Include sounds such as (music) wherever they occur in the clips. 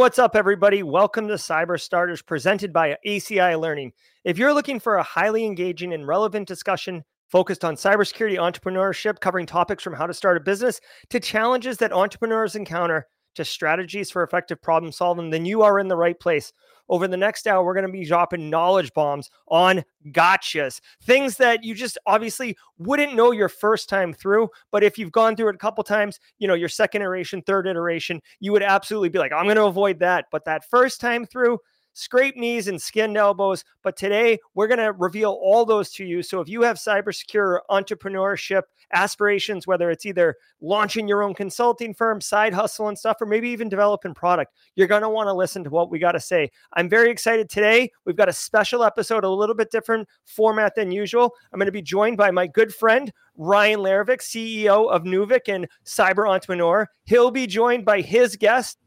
What's up, everybody? Welcome to Cyber Starters presented by ACI Learning. If you're looking for a highly engaging and relevant discussion focused on cybersecurity entrepreneurship, covering topics from how to start a business to challenges that entrepreneurs encounter to strategies for effective problem solving, then you are in the right place. Over the next hour, we're going to be dropping knowledge bombs on gotchas, things that you just obviously wouldn't know your first time through. But if you've gone through it a couple times, you know, your second iteration, third iteration, you would absolutely be like, I'm going to avoid that. But that first time through, scrape knees and skinned elbows. But today we're going to reveal all those to you. So if you have cybersecure entrepreneurship aspirations, whether it's either launching your own consulting firm, side hustle and stuff, or maybe even developing product, you're going to want to listen to what we got to say. I'm very excited today. We've got a special episode, a little bit different format than usual. I'm going to be joined by my good friend, Ryan Leirvik, CEO of Neuvik and cyber entrepreneur. He'll be joined by his guest,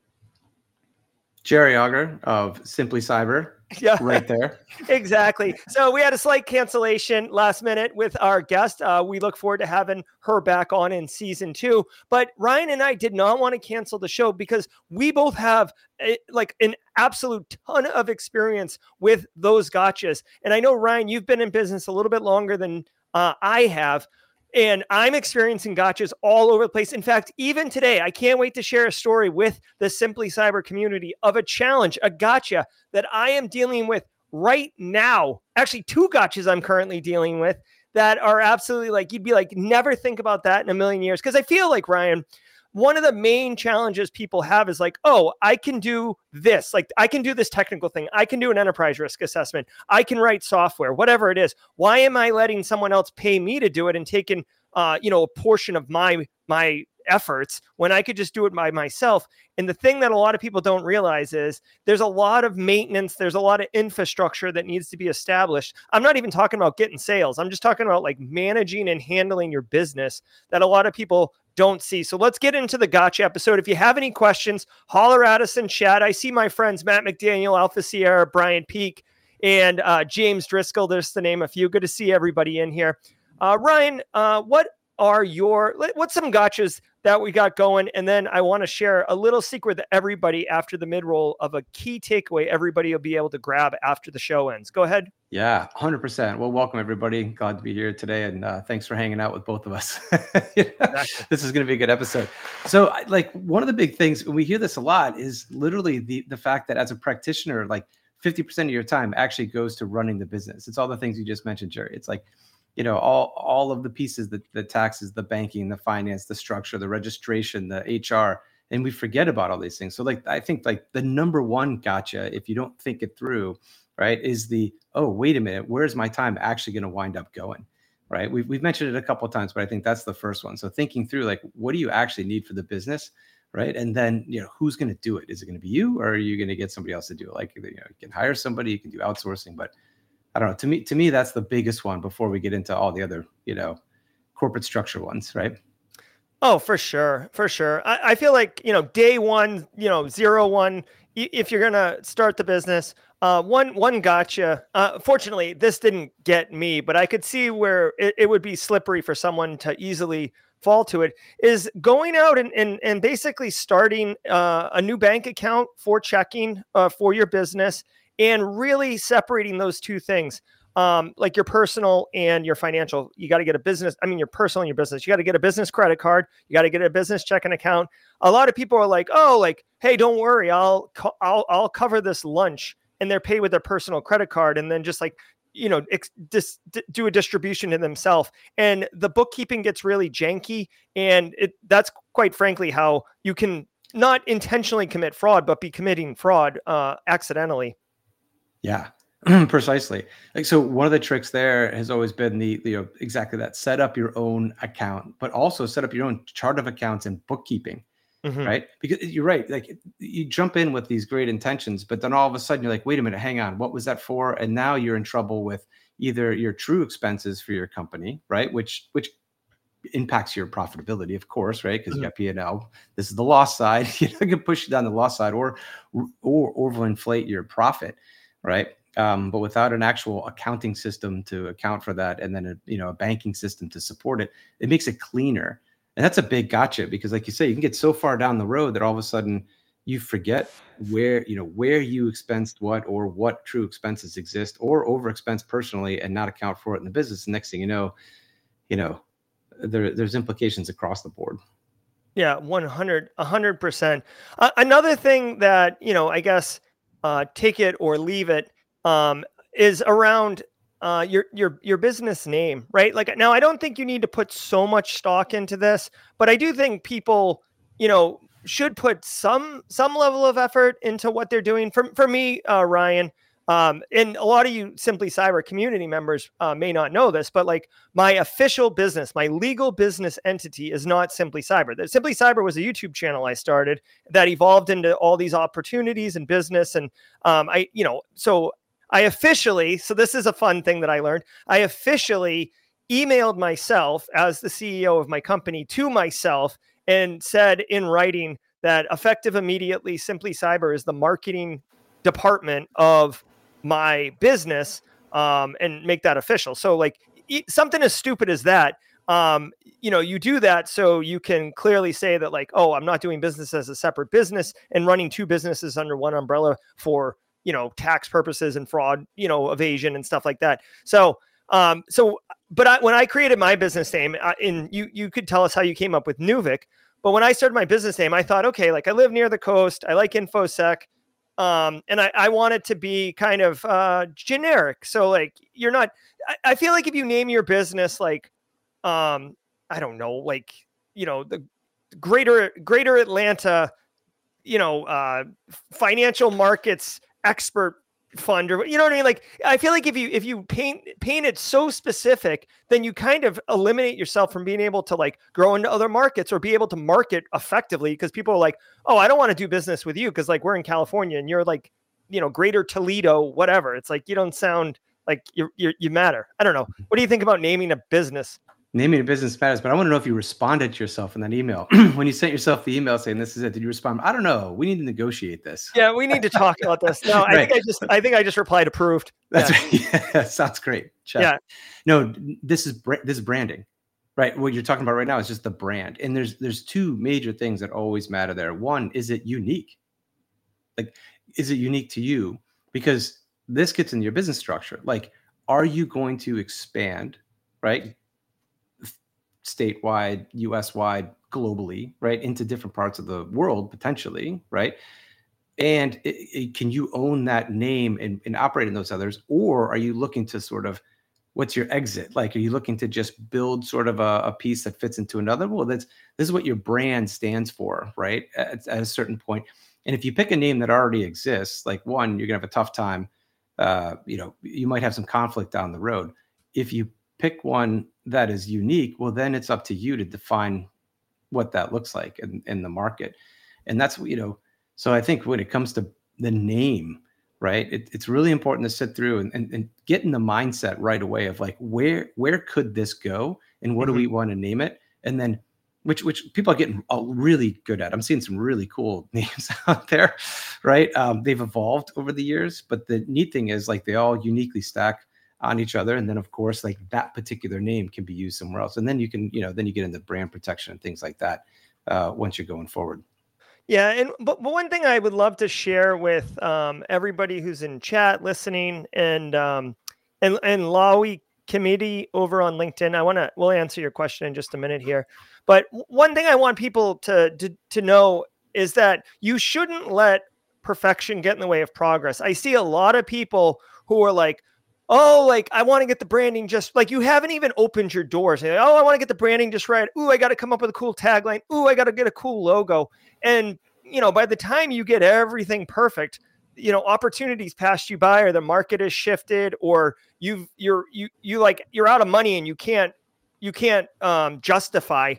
Jerry Auger of Simply Cyber. Yeah, right there. (laughs) exactly. So we had a slight cancellation last minute with our guest. Uh, we look forward to having her back on in season two. But Ryan and I did not want to cancel the show because we both have a, like an absolute ton of experience with those gotchas. And I know Ryan, you've been in business a little bit longer than uh, I have. And I'm experiencing gotchas all over the place. In fact, even today, I can't wait to share a story with the Simply Cyber community of a challenge, a gotcha that I am dealing with right now. Actually, two gotchas I'm currently dealing with that are absolutely like, you'd be like, never think about that in a million years. Because I feel like, Ryan, one of the main challenges people have is like, oh, I can do this. Like, I can do this technical thing. I can do an enterprise risk assessment. I can write software, whatever it is. Why am I letting someone else pay me to do it and taking, uh, you know, a portion of my my efforts when I could just do it by myself? And the thing that a lot of people don't realize is there's a lot of maintenance, there's a lot of infrastructure that needs to be established. I'm not even talking about getting sales. I'm just talking about like managing and handling your business that a lot of people don't see. So let's get into the gotcha episode. If you have any questions, holler at us in chat. I see my friends Matt McDaniel, Alpha Sierra, Brian Peak, and uh, James Driscoll. There's the name a few. Good to see everybody in here. Uh, Ryan, uh, what are your what's some gotchas that we got going? And then I want to share a little secret that everybody after the mid roll of a key takeaway everybody will be able to grab after the show ends. Go ahead. Yeah, 100%. Well, welcome everybody. Glad to be here today. And uh, thanks for hanging out with both of us. (laughs) This is going to be a good episode. So, like, one of the big things, we hear this a lot, is literally the, the fact that as a practitioner, like 50% of your time actually goes to running the business. It's all the things you just mentioned, Jerry. It's like, you know all all of the pieces the, the taxes the banking the finance the structure the registration the hr and we forget about all these things. So like i think like the number one gotcha if you don't think it through right is the oh wait a minute where's my time actually going to wind up going? Right? We've, we've mentioned it a couple times but i think that's the first one. So thinking through like what do you actually need for the business right? And then you know who's going to do it? Is it going to be you or are you going to get somebody else to do it? Like you know you can hire somebody you can do outsourcing but I don't know. To me, to me, that's the biggest one before we get into all the other, you know, corporate structure ones, right? Oh, for sure, for sure. I, I feel like you know, day one, you know, zero one. If you're gonna start the business, uh, one one gotcha. Uh, fortunately, this didn't get me, but I could see where it, it would be slippery for someone to easily fall to it. Is going out and and, and basically starting uh, a new bank account for checking uh, for your business and really separating those two things um, like your personal and your financial. You got to get a business. I mean, your personal and your business. You got to get a business credit card. You got to get a business checking account. A lot of people are like, "Oh, like, hey, don't worry, I'll co- I'll I'll cover this lunch," and they're paid with their personal credit card, and then just like you know ex- dis- d- do a distribution to themselves and the bookkeeping gets really janky and it that's quite frankly how you can not intentionally commit fraud but be committing fraud uh, accidentally yeah, (clears throat) precisely. Like so, one of the tricks there has always been the you know exactly that: set up your own account, but also set up your own chart of accounts and bookkeeping. Mm-hmm. Right, because you're right. Like you jump in with these great intentions, but then all of a sudden you're like, "Wait a minute, hang on, what was that for?" And now you're in trouble with either your true expenses for your company, right, which which impacts your profitability, of course, right? Because mm-hmm. you got P and L. This is the loss side. (laughs) You can push you down the loss side, or or overinflate your profit right? Um, but without an actual accounting system to account for that, and then a you know a banking system to support it, it makes it cleaner. And that's a big gotcha because, like you say, you can get so far down the road that all of a sudden, you forget where you know where you expensed what or what true expenses exist or over expense personally and not account for it in the business. The next thing you know, you know, there, there's implications across the board. Yeah, 100, 100%. Uh, another thing that, you know, I guess uh, take it or leave it um, is around uh, your your your business name, right? Like now, I don't think you need to put so much stock into this, but I do think people, you know, should put some some level of effort into what they're doing. For for me, uh, Ryan, um, and a lot of you simply cyber community members uh, may not know this, but like my official business, my legal business entity is not simply cyber. That simply cyber was a YouTube channel I started that evolved into all these opportunities and business. And um, I, you know, so I officially, so this is a fun thing that I learned. I officially emailed myself as the CEO of my company to myself and said in writing that effective immediately, Simply Cyber is the marketing department of my business um, and make that official. So like something as stupid as that, um, you know, you do that so you can clearly say that like, oh, I'm not doing business as a separate business and running two businesses under one umbrella for you know tax purposes and fraud, you know, evasion and stuff like that. So um, so but I, when I created my business name, uh, in you you could tell us how you came up with Neuvik. But when I started my business name, I thought, okay, like I live near the coast, I like infosec um, and I, I want it to be kind of uh, generic. So like you're not. I, I feel like if you name your business like, um, I don't know, like you know the greater Greater Atlanta, you know, uh, financial markets expert fund or you know what I mean? Like I feel like if you if you paint paint it so specific, then you kind of eliminate yourself from being able to like grow into other markets or be able to market effectively because people are like, oh, I don't want to do business with you because like we're in California and you're like, you know, greater Toledo, whatever. It's like you don't sound like you you you matter. I don't know. What do you think about naming a business? Naming a business matters, but I want to know if you responded to yourself in that email. (clears throat) when you sent yourself the email saying this is it, did you respond? I don't know. We need to negotiate this. Yeah, we need to talk about this. No, I think I just I think I just replied approved. That's yeah, right. (laughs) yeah sounds great. Check. Yeah. No, this is this is branding. Right. What you're talking about right now is just the brand. And there's there's two major things that always matter there. One, is it unique? Like, is it unique to you? Because this gets into your business structure. Like, are you going to expand, right? Statewide, US wide, globally, right, into different parts of the world potentially, right? And it, it, can you own that name and, and operate in those others? Or are you looking to sort of, what's your exit? Like, are you looking to just build sort of a, a piece that fits into another? Well, that's this is what your brand stands for, right? At, at a certain point. And if you pick a name that already exists, like one, you're gonna have a tough time. Uh, you know, you might have some conflict down the road. If you pick one that is unique, well, then it's up to you to define what that looks like in, in the market. And that's, you know, so I think when it comes to the name, right, it, it's really important to sit through and, and, and, get in the mindset right away of like, where, where could this go? And what mm-hmm. do we want to name it? And then which which people are getting really good at. I'm seeing some really cool (laughs) names out there, right? Um, they've evolved over the years, but the neat thing is like they all uniquely stack on each other. And then of course like that particular name can be used somewhere else. And then you can you know then you get into brand protection and things like that uh, once you're going forward. Yeah and but, but one thing i would love to share with um, everybody who's in chat listening and um, and and Lawi committee over on linkedin i want to we'll answer your question in just a minute here. But one thing i want people to, to to know is that you shouldn't let perfection get in the way of progress. I see a lot of people who are like oh, like I want to get the branding just like you haven't even opened your doors. Like, oh, I want to get the branding just right. Ooh, I got to come up with a cool tagline. Ooh, I got to get a cool logo. And you know, by the time you get everything perfect, you know, opportunities passed you by, or the market has shifted, or you've you're you you like you're out of money and you can't you can't um, justify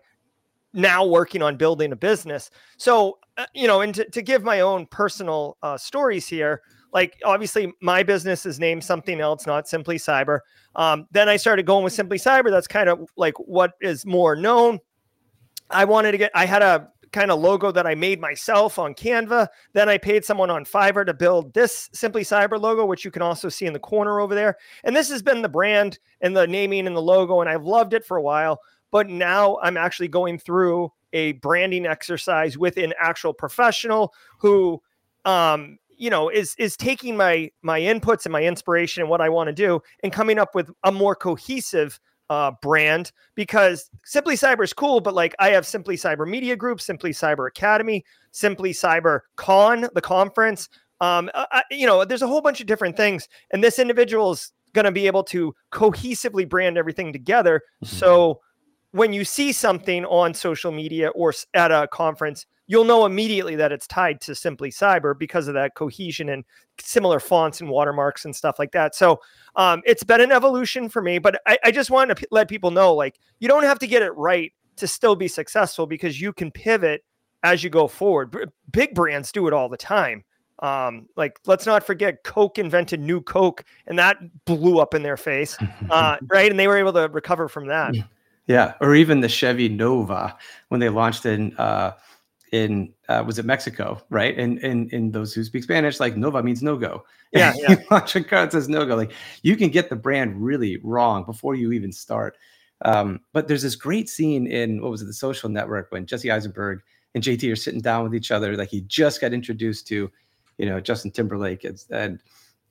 now working on building a business. So, uh, you know, and to, to give my own personal uh, stories here, like obviously my business is named something else, not Simply Cyber. Um, then I started going with Simply Cyber. That's kind of like what is more known. I wanted to get, I had a kind of logo that I made myself on Canva. Then I paid someone on Fiverr to build this Simply Cyber logo, which you can also see in the corner over there. And this has been the brand and the naming and the logo, and I've loved it for a while. But now I'm actually going through a branding exercise with an actual professional who um you know is is taking my my inputs and my inspiration and what I want to do and coming up with a more cohesive uh, brand because Simply Cyber is cool, but like I have Simply Cyber Media Group, Simply Cyber Academy, Simply Cyber Con, the conference. Um, I, you know, there's a whole bunch of different things, and this individual is going to be able to cohesively brand everything together. Mm-hmm. So when you see something on social media or at a conference, you'll know immediately that it's tied to Simply Cyber because of that cohesion and similar fonts and watermarks and stuff like that. So um, it's been an evolution for me, but I, I just want to p- let people know like you don't have to get it right to still be successful because you can pivot as you go forward. B- big brands do it all the time. Um, like let's not forget Coke invented new Coke and that blew up in their face. Uh, (laughs) right. And they were able to recover from that. Yeah. Or even the Chevy Nova when they launched in uh in uh, was it Mexico, right? And and in those who speak Spanish, like Nova means no go. (laughs) Yeah, yeah. you launch a car that says no go. Like you can get the brand really wrong before you even start. Um, but there's this great scene in what was it, the Social Network, when Jesse Eisenberg and JT are sitting down with each other, like he just got introduced to, you know, Justin Timberlake and and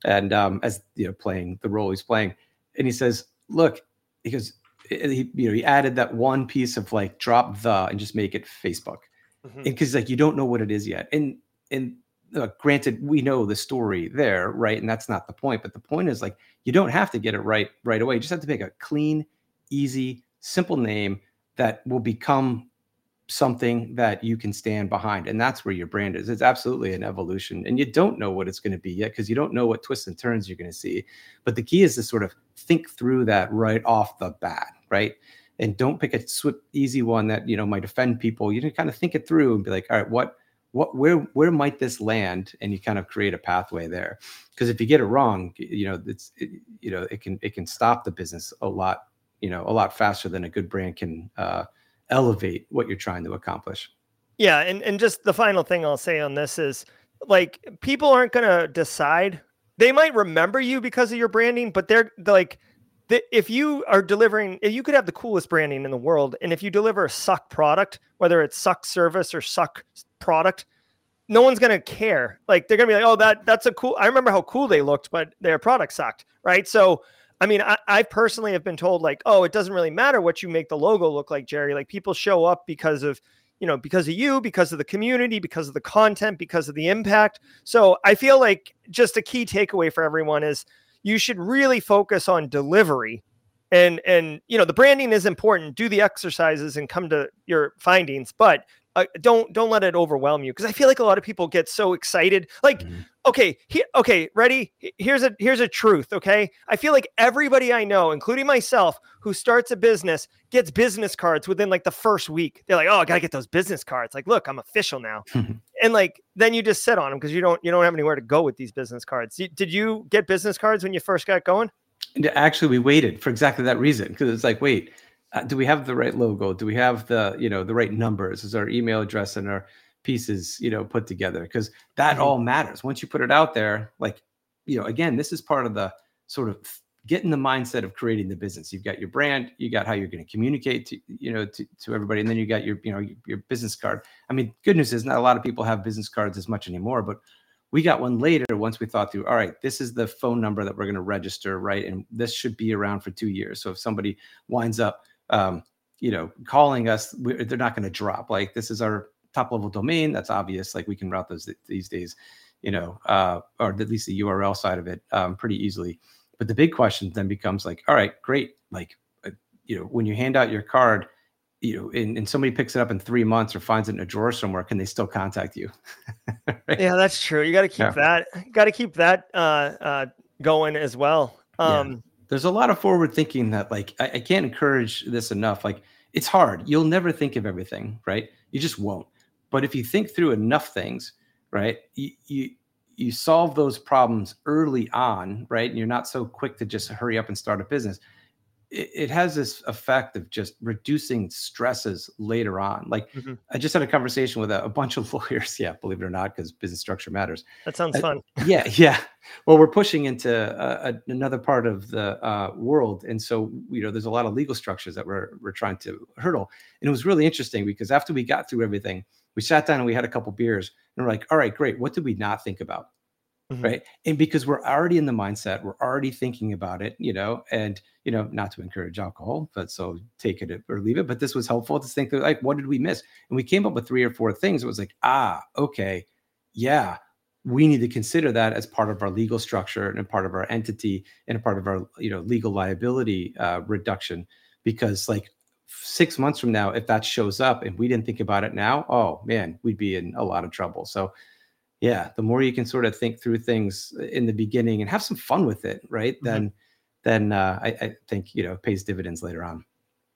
and um, as you know playing the role he's playing, and he says, "Look," he goes, he, you know, he added that one piece of like drop the and just make it Facebook because mm-hmm. like you don't know what it is yet. And and uh, granted we know the story there right? And that's not the point but the point is like you don't have to get it right right away. You just have to make a clean easy simple name that will become something that you can stand behind. And that's where your brand is. It's absolutely an evolution. And you don't know what it's going to be yet because you don't know what twists and turns you're going to see. But the key is to sort of think through that right off the bat right and don't pick a swift, easy one that you know might offend people. You kind of think it through and be like, all right, what, what, where, where might this land? And you kind of create a pathway there. Because if you get it wrong, you know, it's, it, you know, it can, it can stop the business a lot, you know, a lot faster than a good brand can uh, elevate what you're trying to accomplish. Yeah, and and just the final thing I'll say on this is like people aren't going to decide. They might remember you because of your branding, but they're like that if you are delivering, you could have the coolest branding in the world, and if you deliver a suck product, whether it's suck service or suck product, no one's gonna care. Like they're gonna be like, oh, that that's a cool. I remember how cool they looked, but their product sucked, right? So, I mean, I, I personally have been told like, oh, it doesn't really matter what you make the logo look like, Jerry. Like people show up because of you know because of you because of the community because of the content because of the impact so i feel like just a key takeaway for everyone is you should really focus on delivery. And and you know the branding is important. Do the exercises and come to your findings. But uh, don't don't let it overwhelm you because I feel like a lot of people get so excited. Like, mm-hmm. okay, he, okay, ready? Here's a here's a truth. Okay, I feel like everybody I know, including myself, who starts a business gets business cards within like the first week. They're like, oh, I gotta get those business cards. Like, look, I'm official now. (laughs) and like then you just sit on them because you don't you don't have anywhere to go with these business cards. Did you get business cards when you first got going? Actually, we waited for exactly that reason because it's like, wait uh, do we have the right logo? Do we have the you know the right numbers? Is our email address and our pieces you know put together? Because that mm-hmm. all matters. Once you put it out there, like you know, again, this is part of the sort of getting the mindset of creating the business. You've got your brand, you got how you're going to communicate to you know to, to everybody, and then you got your you know your, your business card. I mean, good news is not a lot of people have business cards as much anymore, but we got one later once we thought through all right this is the phone number that we're going to register right and this should be around for two years so if somebody winds up um, you know, calling us, they're not going to drop. Like this is our top level domain. That's obvious. Like we can route those th- these days, you know, uh, or at least the URL side of it um, pretty easily. But the big question then becomes like, all right, great. Like, uh, you know, when you hand out your card, you know, and, and somebody picks it up in three months or finds it in a drawer somewhere, can they still contact you? (laughs) right? Yeah, that's true. You got to keep yeah. that, got to keep that uh, uh, going as well. Um, yeah there's a lot of forward thinking that like I, I, can't encourage this enough like it's hard. You'll never think of everything right? You just won't. But if you think through enough things right you you, you solve those problems early on right and you're not so quick to just hurry up and start a business it, it, has this effect of just reducing stresses later on. Like mm-hmm. I just had a conversation with a, a bunch of (laughs) lawyers. Yeah, believe it or not, because business structure matters. That sounds uh, fun. (laughs) yeah, yeah. Well, we're pushing into a, another part of the uh, world, and so you know, there's a lot of legal structures that we're we're trying to hurdle. And it was really interesting because after we got through everything, we sat down and we had a couple beers, and we're like, all right, great. What did we not think about? Mm-hmm. right? And because we're already in the mindset we're already thinking about it you know and you know not to encourage alcohol but so take it or leave it but this was helpful to think like what did we miss? And we came up with three or four things. It was like ah okay yeah we need to consider that as part of our legal structure and a part of our entity and a part of our you know legal liability uh, reduction. Because like six months from now if that shows up and we didn't think about it now oh man we'd be in a lot of trouble. So yeah, the more you can sort of think through things in the beginning and have some fun with it, right? Mm-hmm. Then, then uh, I, I think you know pays dividends later on.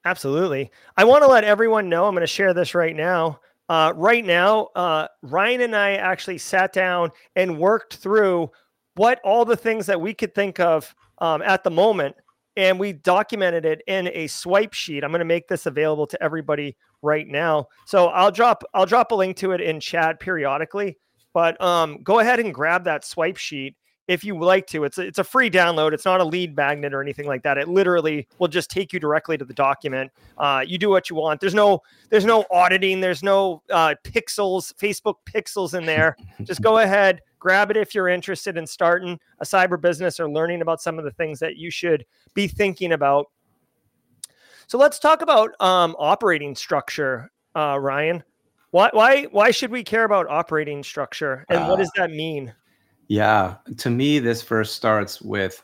Absolutely. I want to let everyone know. I'm going to share this right now. Uh, right now, uh, Ryan and I actually sat down and worked through what all the things that we could think of um, at the moment, and we documented it in a swipe sheet. I'm going to make this available to everybody right now. So I'll drop I'll drop a link to it in chat periodically. But um, go ahead and grab that swipe sheet if you like to. It's a, it's a free download. It's not a lead magnet or anything like that. It literally will just take you directly to the document. Uh, you do what you want. There's no there's no auditing. There's no uh, pixels, Facebook pixels in there. just go ahead, grab it if you're interested in starting a cyber business or learning about some of the things that you should be thinking about. So let's talk about um, operating structure, uh, Ryan. Why why why should we care about operating structure and uh, what does that mean? Yeah, to me this first starts with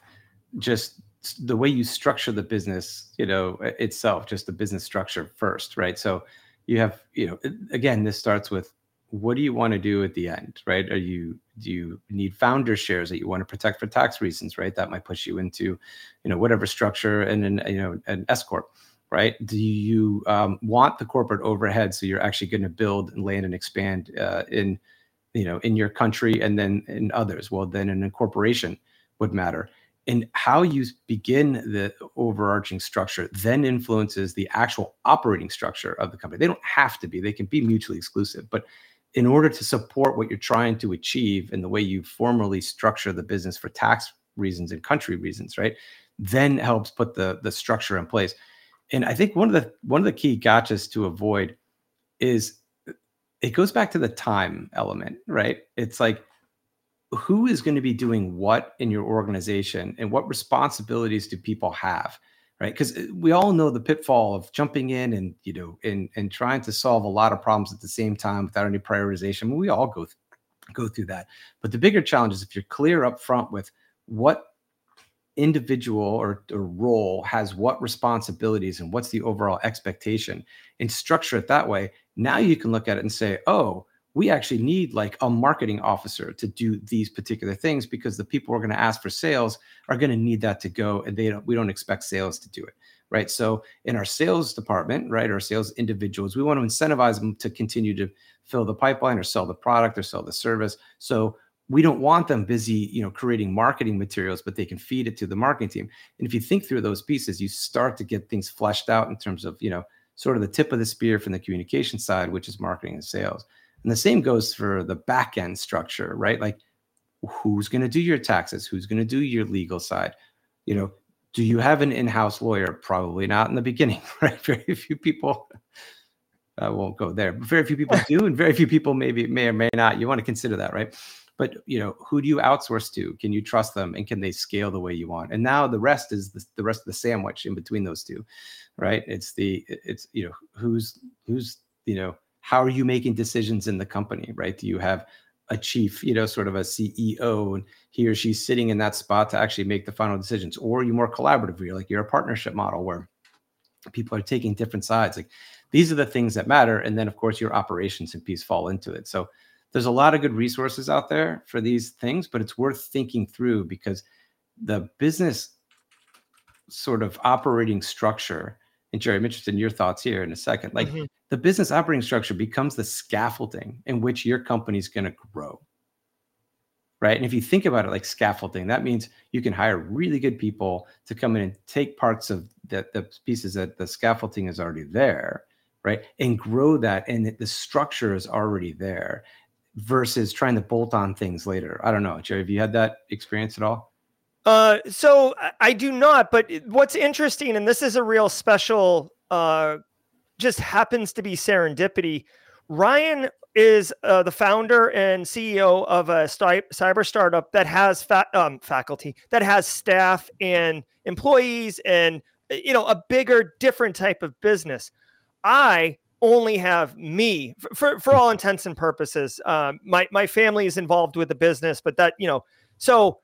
just the way you structure the business, you know, itself, just the business structure first, right? So you have, you know, again, this starts with what do you want to do at the end, right? Are you do you need founder shares that you want to protect for tax reasons, right? That might push you into, you know, whatever structure and an you know an S corp right? Do you um, want the corporate overhead so you're actually going to build and land and expand uh, in, you know, in your country and then in others? Well, then an incorporation would matter. And how you begin the overarching structure then influences the actual operating structure of the company. They don't have to be; they can be mutually exclusive. But in order to support what you're trying to achieve and the way you formally structure the business for tax reasons and country reasons, right? Then helps put the the structure in place and I think one of the one of the key gotchas to avoid is it goes back to the time element, right? It's like who is going to be doing what in your organization and what responsibilities do people have right? Because uh, we all know the pitfall of jumping in and you know and and trying to solve a lot of problems at the same time without any prioritization. We all go th- go through that. But the bigger challenge is if you're clear up front with what individual or, or role has what responsibilities and what's the overall expectation and structure it that way now you can look at it and say oh we actually need like a marketing officer to do these particular things because the people we're going to ask for sales are going to need that to go and they don't we don't expect sales to do it right? So in our sales department right our sales individuals we want to incentivize them to continue to fill the pipeline or sell the product or sell the service. So we don't want them busy you know creating marketing materials but they can feed it to the marketing team and if you think through those pieces you start to get things fleshed out in terms of you know sort of the tip of the spear from the communication side which is marketing and sales and the same goes for the back end structure right like who's going to do your taxes who's going to do your legal side you know do you have an in-house lawyer probably not in the beginning (laughs) right very few people I won't go there. But very few people (laughs) do, and very few people maybe may or may not. You want to consider that, right? But you know who do you outsource to? Can you trust them? And can they scale the way you want? And now the rest is the, the rest of the sandwich in between those two right? It's the it's you know who's who's you know how are you making decisions in the company right? Do you have a chief you know sort of a ceo and he or she's sitting in that spot to actually make the final decisions? Or are you more collaborative you're like you're a partnership model where people are taking different sides. Like these are the things that matter and then of course your operations and piece fall into it. So there's a lot of good resources out there for these things, but it's worth thinking through because the business sort of operating structure, and Jerry, I'm interested in your thoughts here in a second. Like mm-hmm. the business operating structure becomes the scaffolding in which your company's going to grow. right? And if you think about it like scaffolding, that means you can hire really good people to come in and take parts of the, the pieces that the scaffolding is already there, right? And grow that, and the structure is already there versus trying to bolt on things later. I don't know, Jerry, have you had that experience at all? Uh, so I do not, but what's interesting, and this is a real special, uh, just happens to be serendipity. Ryan is uh, the founder and CEO of a cyber startup that has fa- um, faculty, that has staff and employees, and you know a bigger, different type of business. I only have me for for all intents and purposes. Um, my my family is involved with the business, but that you know, so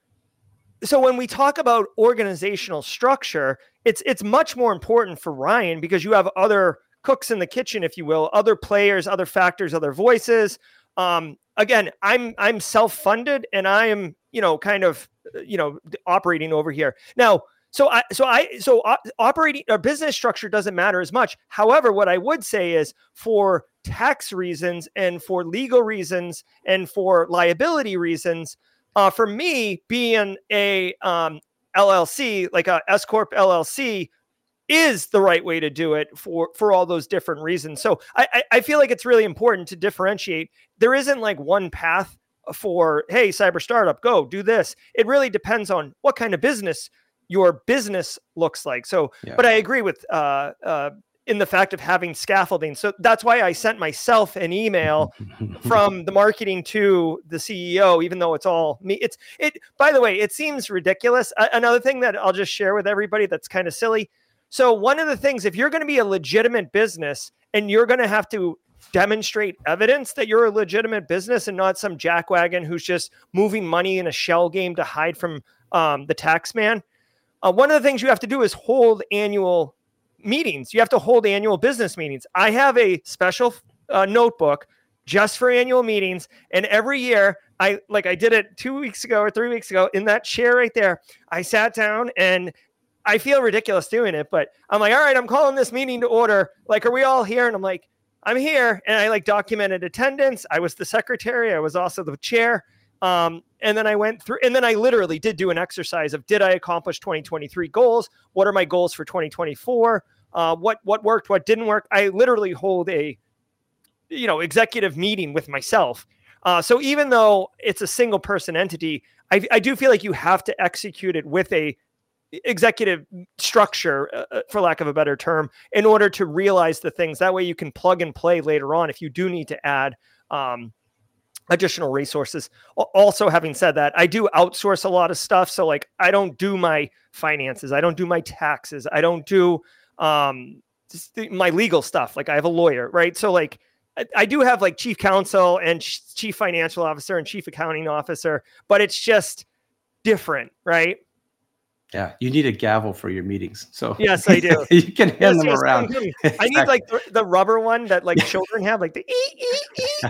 so when we talk about organizational structure, it's it's much more important for Ryan because you have other cooks in the kitchen, if you will, other players, other factors, other voices. Um, again, I'm I'm self-funded and I am, you know, kind of, you know, operating over here. Now, so I so I so operating or business structure doesn't matter as much. However, what I would say is for tax reasons and for legal reasons and for liability reasons, uh, for me being a um, LLC, like a S corp LLC, is the right way to do it for for all those different reasons. So I, I feel like it's really important to differentiate. There isn't like one path for hey cyber startup go do this. It really depends on what kind of business your business looks like. So, yeah. but I agree with uh, uh, in the fact of having scaffolding. So that's why I sent myself an email from (laughs) the marketing to the CEO, even though it's all me. It's it. By the way, it seems ridiculous. Uh, another thing that I'll just share with everybody that's kind of silly so, one of the things, if you're going to be a legitimate business and you're going to have to demonstrate evidence that you're a legitimate business and not some jackwagon who's just moving money in a shell game to hide from um, the tax man, uh, one of the things you have to do is hold annual meetings. You have to hold annual business meetings. I have a special uh, notebook just for annual meetings, and every year I like I did it two weeks ago or three weeks ago in that chair right there. I sat down and I feel ridiculous doing it, but I'm like, all right, I'm calling this meeting to order. Like, are we all here? And I'm like, I'm here. And I like documented attendance. I was the secretary. I was also the chair. Um, and then I went through, and then I literally did do an exercise of did I accomplish 2023 goals? What are my goals for 2024? Uh, what what worked? What didn't work? I literally hold a, you know, executive meeting with myself. Uh, so even though it's a single person entity, I, I do feel like you have to execute it with a executive structure uh, uh, for lack of a better term in order to realize the things that way you can plug and play later on if you do need to add um, additional resources. Also having said that i do outsource a lot of stuff so like i don't do my finances i don't do my taxes i don't do um, my legal stuff like i have a lawyer right? So like I, I do have like chief counsel and chief financial officer and chief accounting officer but it's just different right yeah, you need a gavel for your meetings. So (laughs) yes, I do. you can hand yes, them yes, around. (laughs) I need like the, the, rubber one that like children have, like the ee, ee, ee.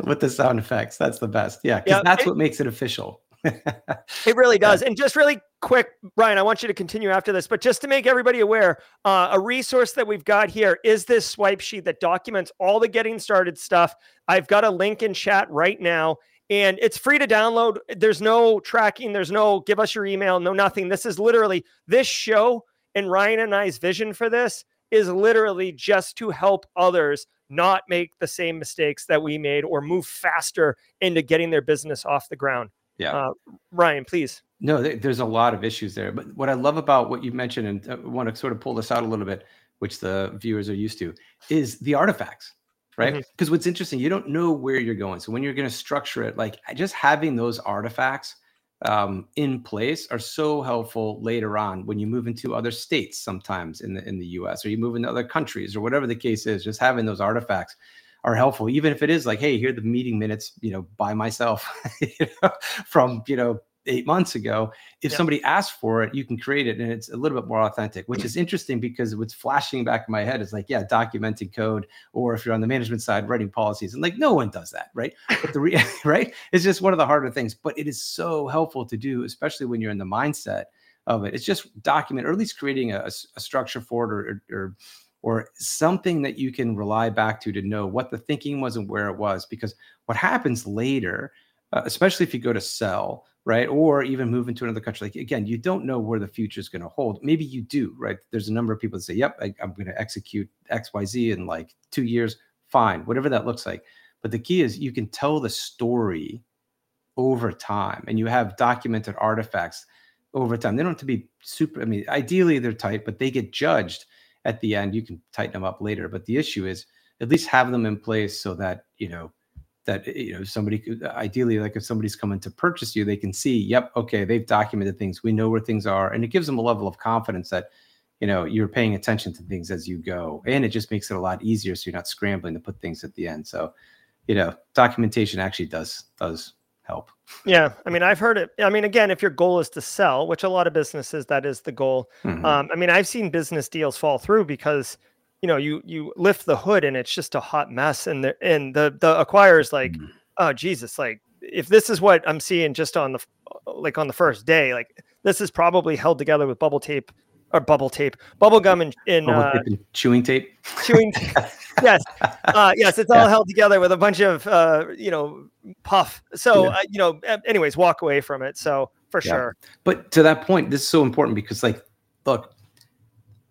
(laughs) with the sound effects. That's the best. Yeah, because yeah, that's it, what makes it official. it really does. And just really quick, Brian, I want you to continue after this, but just to make everybody aware, uh, a resource that we've got here is this swipe sheet that documents all the getting started stuff. I've got a link in chat right now and it's free to download. There's no tracking, there's no give us your email, no nothing. This is literally this show and Ryan and I's vision for this is literally just to help others not make the same mistakes that we made or move faster into getting their business off the ground. Yeah. Uh, Ryan, please. No, there's a lot of issues there. But what I love about what you mentioned, and I uh, want to sort of pull this out a little bit, which the viewers are used to, is the artifacts right? Because mm-hmm. what's interesting, you don't know where you're going. So when you're going to structure it, like just having those artifacts um, in place are so helpful later on when you move into other states. Sometimes in the in the U.S. or you move into other countries or whatever the case is, just having those artifacts are helpful. Even if it is like, hey, here are the meeting minutes, you know, by myself, (laughs) you know, from you know eight months ago. If yeah. somebody asks for it, you can create it and it's a little bit more authentic, which is interesting because what's flashing back in my head is like, yeah, documenting code, or if you're on the management side, writing policies. And like, no one does that, right? But the re- (laughs) (laughs) right, it's just one of the harder things, but it is so helpful to do, especially when you're in the mindset of it. It's just document, or at least creating a, a structure for it or, or or something that you can rely back to to know what the thinking was and where it was because what happens later uh, especially if you go to sell, right? Or even move into another country. Like again, you don't know where the future is going to hold. Maybe you do, right? There's a number of people that say, "Yep, I, I'm going to execute X, Y, Z in like two years." Fine, whatever that looks like. But the key is you can tell the story over time, and you have documented artifacts over time. They don't have to be super. I mean, ideally they're tight, but they get judged at the end. You can tighten them up later. But the issue is at least have them in place so that you know that you know somebody could ideally like if somebody's coming to purchase you they can see yep okay they've documented things. We know where things are. And it gives them a level of confidence that you know you're paying attention to things as you go. And it just makes it a lot easier so you're not scrambling to put things at the end. So you know documentation actually does does help. Yeah i mean i've heard it i mean again if your goal is to sell which a lot of businesses that is the goal mm-hmm. um, i mean i've seen business deals fall through because you know you you lift the hood and it's just a hot mess and the and the the acquirers like mm. oh jesus like if this is what i'm seeing just on the like on the first day like this is probably held together with bubble tape or bubble tape bubble gum and, in uh, and chewing tape chewing (laughs) yes uh, yes it's all held together with a bunch of uh, you know puff so yeah. uh, you know anyways walk away from it so for yeah. sure but to that point this is so important because like look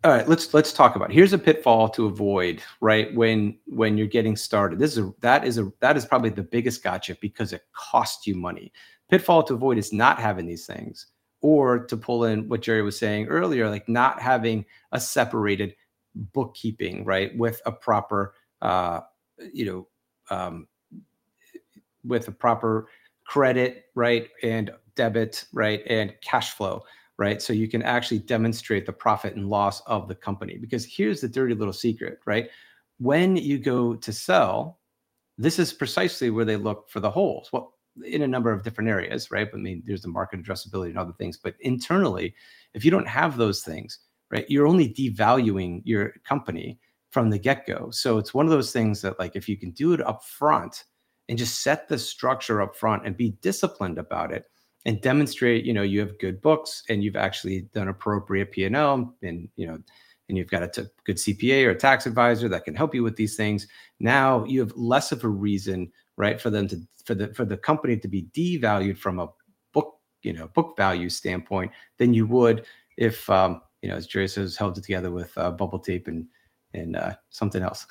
all right let's let's talk about it. here's a pitfall to avoid right when when you're getting started. This is a that is a that is probably the biggest gotcha because it costs you money. Pitfall to avoid is not having these things or to pull in what jerry was saying earlier like not having a separated bookkeeping right with a proper uh you know um with a proper credit right and debit right and cash flow right? So you can actually demonstrate the profit and loss of the company. Because here's the dirty little secret, right? When you go to sell, this is precisely where they look for the holes. Well, in a number of different areas, right? I mean, there's the market addressability and other things, but internally, if you don't have those things, right, you're only devaluing your company from the get-go. So it's one of those things that like if you can do it up front and just set the structure up front and be disciplined about it, and demonstrate you know you have good books and you've actually done appropriate p&l and you know and you've got a t- good cpa or a tax advisor that can help you with these things. Now you have less of a reason right for them to for the for the company to be devalued from a book you know book value standpoint than you would if um you know as jerry says held it together with uh, bubble tape and and uh, something else.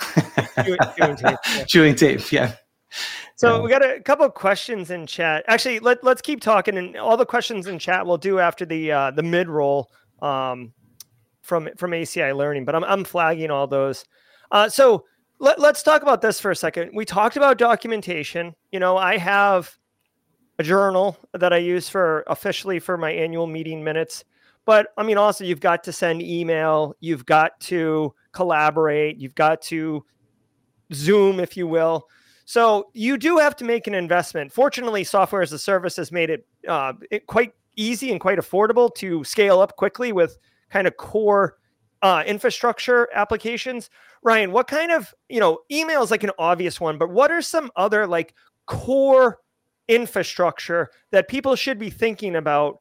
Chewing, chewing tape yeah. (laughs) chewing tape yeah so yeah. we got a couple of questions in chat. Actually, let let's keep talking, and all the questions in chat we'll do after the uh, the mid roll um, from from ACI Learning. But I'm I'm flagging all those. Uh, so let, let's talk about this for a second. We talked about documentation. You know, I have a journal that I use for officially for my annual meeting minutes. But I mean, also you've got to send email, you've got to collaborate, you've got to Zoom, if you will. So you do have to make an investment. Fortunately, software as a service has made it, uh, it quite easy and quite affordable to scale up quickly with kind of core uh, infrastructure applications. Ryan, what kind of you know email is like an obvious one, but what are some other like core infrastructure that people should be thinking about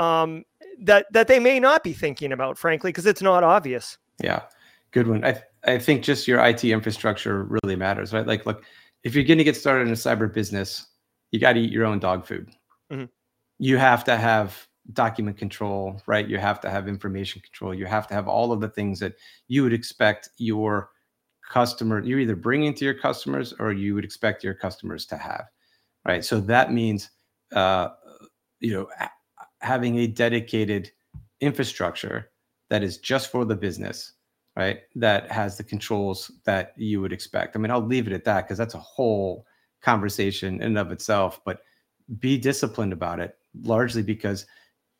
um, that that they may not be thinking about, frankly, because it's not obvious. Yeah, good one. I I think just your IT infrastructure really matters, right? Like, look if you're going to get started in a cyber business, you got to eat your own dog food. Mm-hmm. You have to have document control, right? You have to have information control. You have to have all of the things that you would expect your customer, you're either bringing to your customers or you would expect your customers to have, right? So that means, uh, you know, having a dedicated infrastructure that is just for the business right? That has the controls that you would expect. I mean, I'll leave it at that because that's a whole conversation in and of itself. But be disciplined about it, largely because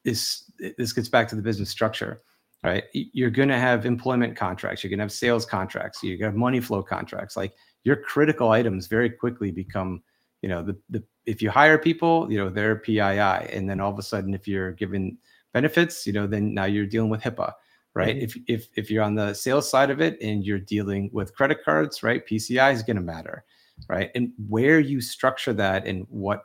this this gets back to the business structure, right? You're going to have employment contracts, you're going to have sales contracts, you're going to have money flow contracts. Like your critical items very quickly become, you know, the the if you hire people, you know, they're PII, and then all of a sudden, if you're given benefits, you know, then now you're dealing with HIPAA right? Mm-hmm. If if if you're on the sales side of it and you're dealing with credit cards, right? PCI is going to matter, right? And where you structure that and what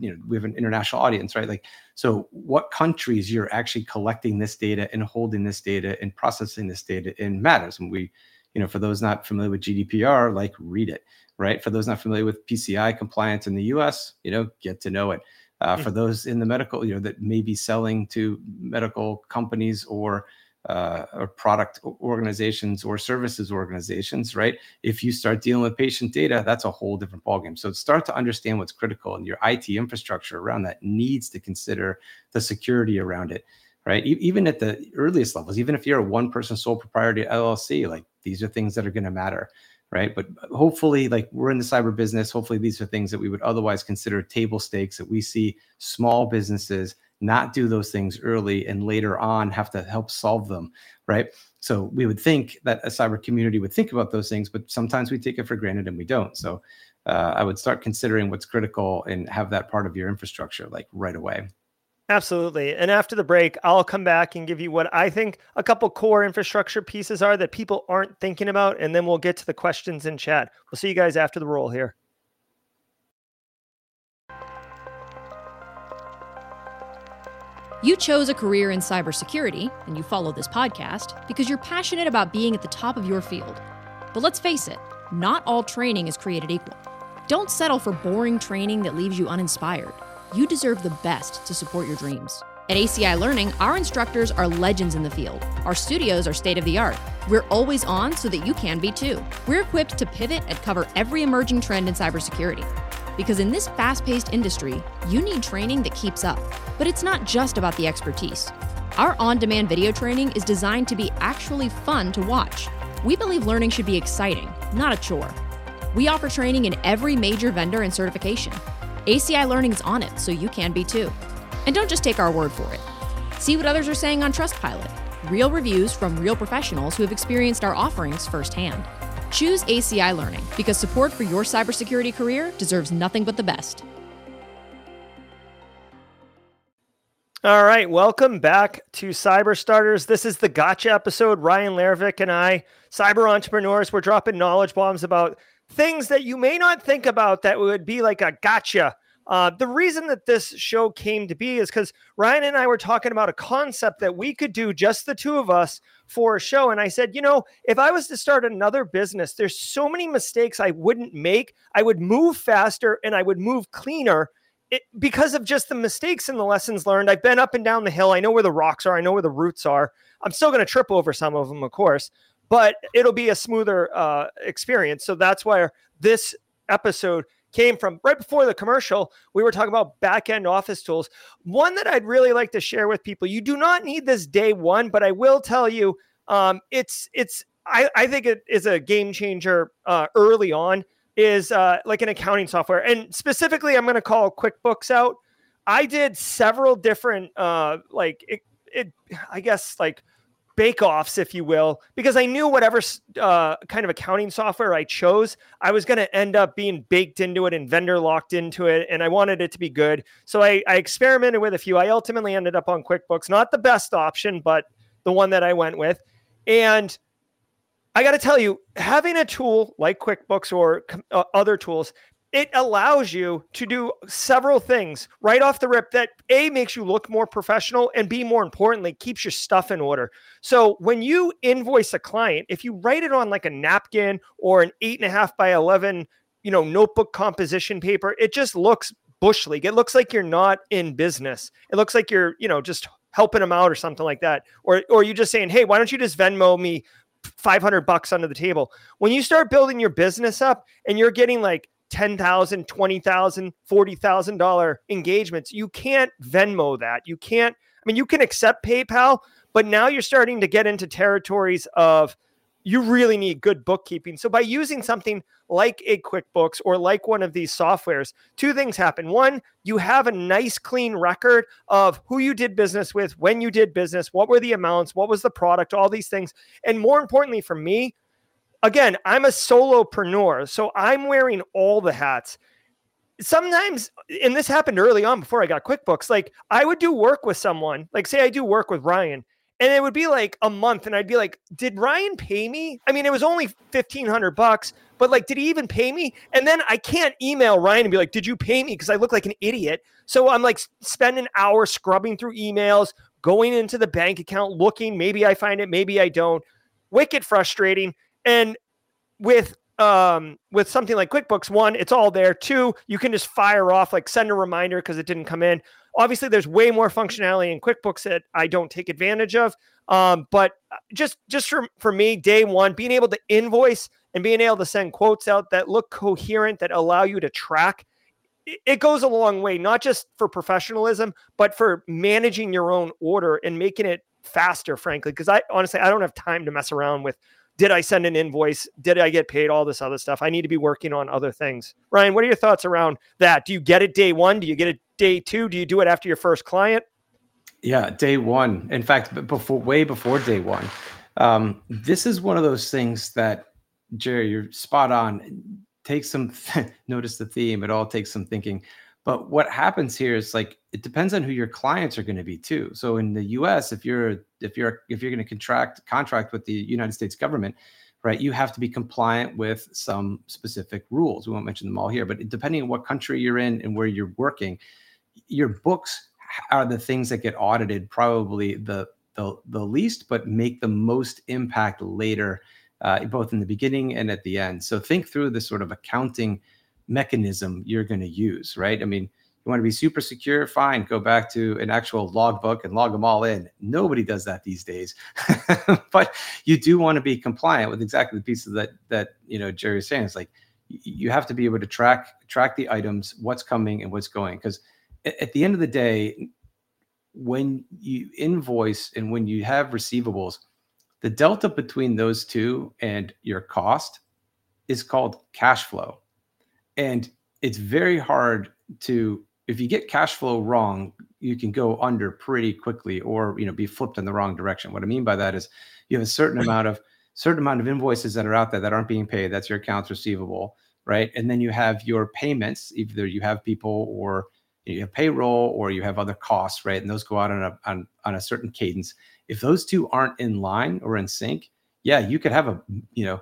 you know, we have an international audience, right? Like, so what countries you're actually collecting this data and holding this data and processing this data in matters. And we, you know, for those not familiar with GDPR, like read it, right? For those not familiar with PCI compliance in the US, you know, get to know it. Uh, for hmm. those in the medical, you know, that may be selling to medical companies or uh, or product organizations or services organizations, right? If you start dealing with patient data, that's a whole different ballgame. So start to understand what's critical, and your IT infrastructure around that needs to consider the security around it, right? E- even at the earliest levels, even if you're a one-person sole proprietor LLC, like these are things that are going to matter, right? But hopefully, like we're in the cyber business, hopefully these are things that we would otherwise consider table stakes that we see small businesses not do those things early and later on have to help solve them, right? So we would think that a cyber community would think about those things, but sometimes we take it for granted and we don't. So uh, I would start considering what's critical and have that part of your infrastructure like right away. Absolutely. And after the break, I'll come back and give you what I think a couple core infrastructure pieces are that people aren't thinking about. And then we'll get to the questions in chat. We'll see you guys after the roll here. You chose a career in cybersecurity, and you follow this podcast because you're passionate about being at the top of your field. But let's face it, not all training is created equal. Don't settle for boring training that leaves you uninspired. You deserve the best to support your dreams. At ACI Learning, our instructors are legends in the field. Our studios are state of the art. We're always on so that you can be too. We're equipped to pivot and cover every emerging trend in cybersecurity. Because in this fast paced industry, you need training that keeps up. But it's not just about the expertise. Our on demand video training is designed to be actually fun to watch. We believe learning should be exciting, not a chore. We offer training in every major vendor and certification. ACI Learning is on it, so you can be too. And don't just take our word for it. See what others are saying on Trustpilot real reviews from real professionals who have experienced our offerings firsthand. Choose ACI Learning because support for your cybersecurity career deserves nothing but the best. All right, welcome back to Cyber Starters. This is the gotcha episode. Ryan Leirvik and I, cyber entrepreneurs, we're dropping knowledge bombs about things that you may not think about that would be like a gotcha uh, the reason that this show came to be is because Ryan and I were talking about a concept that we could do just the two of us for a show. And I said, you know, if I was to start another business, there's so many mistakes I wouldn't make. I would move faster and I would move cleaner. It, because of just the mistakes and the lessons learned. I've been up and down the hill. I know where the rocks are. I know where the roots are. I'm still going to trip over some of them, of course, but it'll be a smoother uh, experience. So that's why this episode came from right before the commercial. We were talking about back end office tools. One that I'd really like to share with people. You do not need this day one, but I will tell you, um, it's it's I, I think it is a game changer uh, early on. Is uh, like an accounting software, and specifically, I'm going to call QuickBooks out. I did several different uh, like it, it I guess like bake offs, if you will, because I knew whatever uh, kind of accounting software I chose, I was going to end up being baked into it and vendor locked into it. And I wanted it to be good. So I, I experimented with a few. I ultimately ended up on QuickBooks, not the best option, but the one that I went with. And I got to tell you, having a tool like QuickBooks or uh, other tools it allows you to do several things right off the rip that a makes you look more professional and b more importantly keeps your stuff in order. So when you invoice a client if you write it on like a napkin or an eight and a half by 11 you know notebook composition paper it just looks bush league it looks like you're not in business. It looks like you're you know just helping them out or something like that. Or or you just saying hey why don't you just venmo me 500 bucks under the table? When you start building your business up and you're getting like $10,000, $20,000, $40,000 engagements. You can't Venmo that. You can't, I mean, you can accept PayPal, but now you're starting to get into territories of you really need good bookkeeping. So by using something like a QuickBooks or like one of these softwares, two things happen. One, you have a nice clean record of who you did business with, when you did business, what were the amounts, what was the product, all these things. And more importantly for me, again, I'm a solopreneur, so I'm wearing all the hats. Sometimes, and this happened early on before I got QuickBooks, like I would do work with someone, like say I do work with Ryan, and it would be like a month, and I'd be like, "Did Ryan pay me?" I mean, it was only fifteen hundred bucks, but like, did he even pay me? And then I can't email Ryan and be like, "Did you pay me?" Because I look like an idiot. So I'm like, spend an hour scrubbing through emails, going into the bank account, looking. Maybe I find it, maybe I don't. Wicked frustrating. And with um with something like QuickBooks, one, it's all there. Two, you can just fire off like send a reminder because it didn't come in. Obviously, there's way more functionality in QuickBooks that I don't take advantage of. Um, but uh, just just for, for me, day one, being able to invoice and being able to send quotes out that look coherent, that allow you to track, it goes a long way, not just for professionalism, but for managing your own order and making it faster, frankly. Because I honestly, I don't have time to mess around with did I send an invoice? Did I get paid? All this other stuff. I need to be working on other things. Ryan, what are your thoughts around that? Do you get it day one? Do you get it day two? Do you do it after your first client? Yeah, day one. In fact, before way before day one. Um, this is one of those things that Jerry, you're spot on. Take some (laughs) notice the theme. It all takes some thinking. But what happens here is like it depends on who your clients are going to be too. So in the U.S., if you're if you're if you're going to contract contract with the United States government, right, you have to be compliant with some specific rules. We won't mention them all here, but depending on what country you're in and where you're working, your books are the things that get audited probably the the, the least, but make the most impact later, uh, both in the beginning and at the end. So think through the sort of accounting mechanism you're going to use, right? I mean, you want to be super secure, fine, go back to an actual logbook and log them all in. Nobody does that these days. (laughs) but you do want to be compliant with exactly the pieces that that you know Jerry's saying. It's like you have to be able to track track the items, what's coming and what's going. Because at the end of the day, when you invoice and when you have receivables, the delta between those two and your cost is called cash flow. And it's very hard to if you get cash flow wrong, you can go under pretty quickly or you know be flipped in the wrong direction. What I mean by that is you have a certain amount of certain amount of invoices that are out there that aren't being paid. That's your accounts receivable, right? And then you have your payments. Either you have people or you have payroll or you have other costs, right? And those go out on a on, on a certain cadence. If those two aren't in line or in sync, yeah, you could have a you know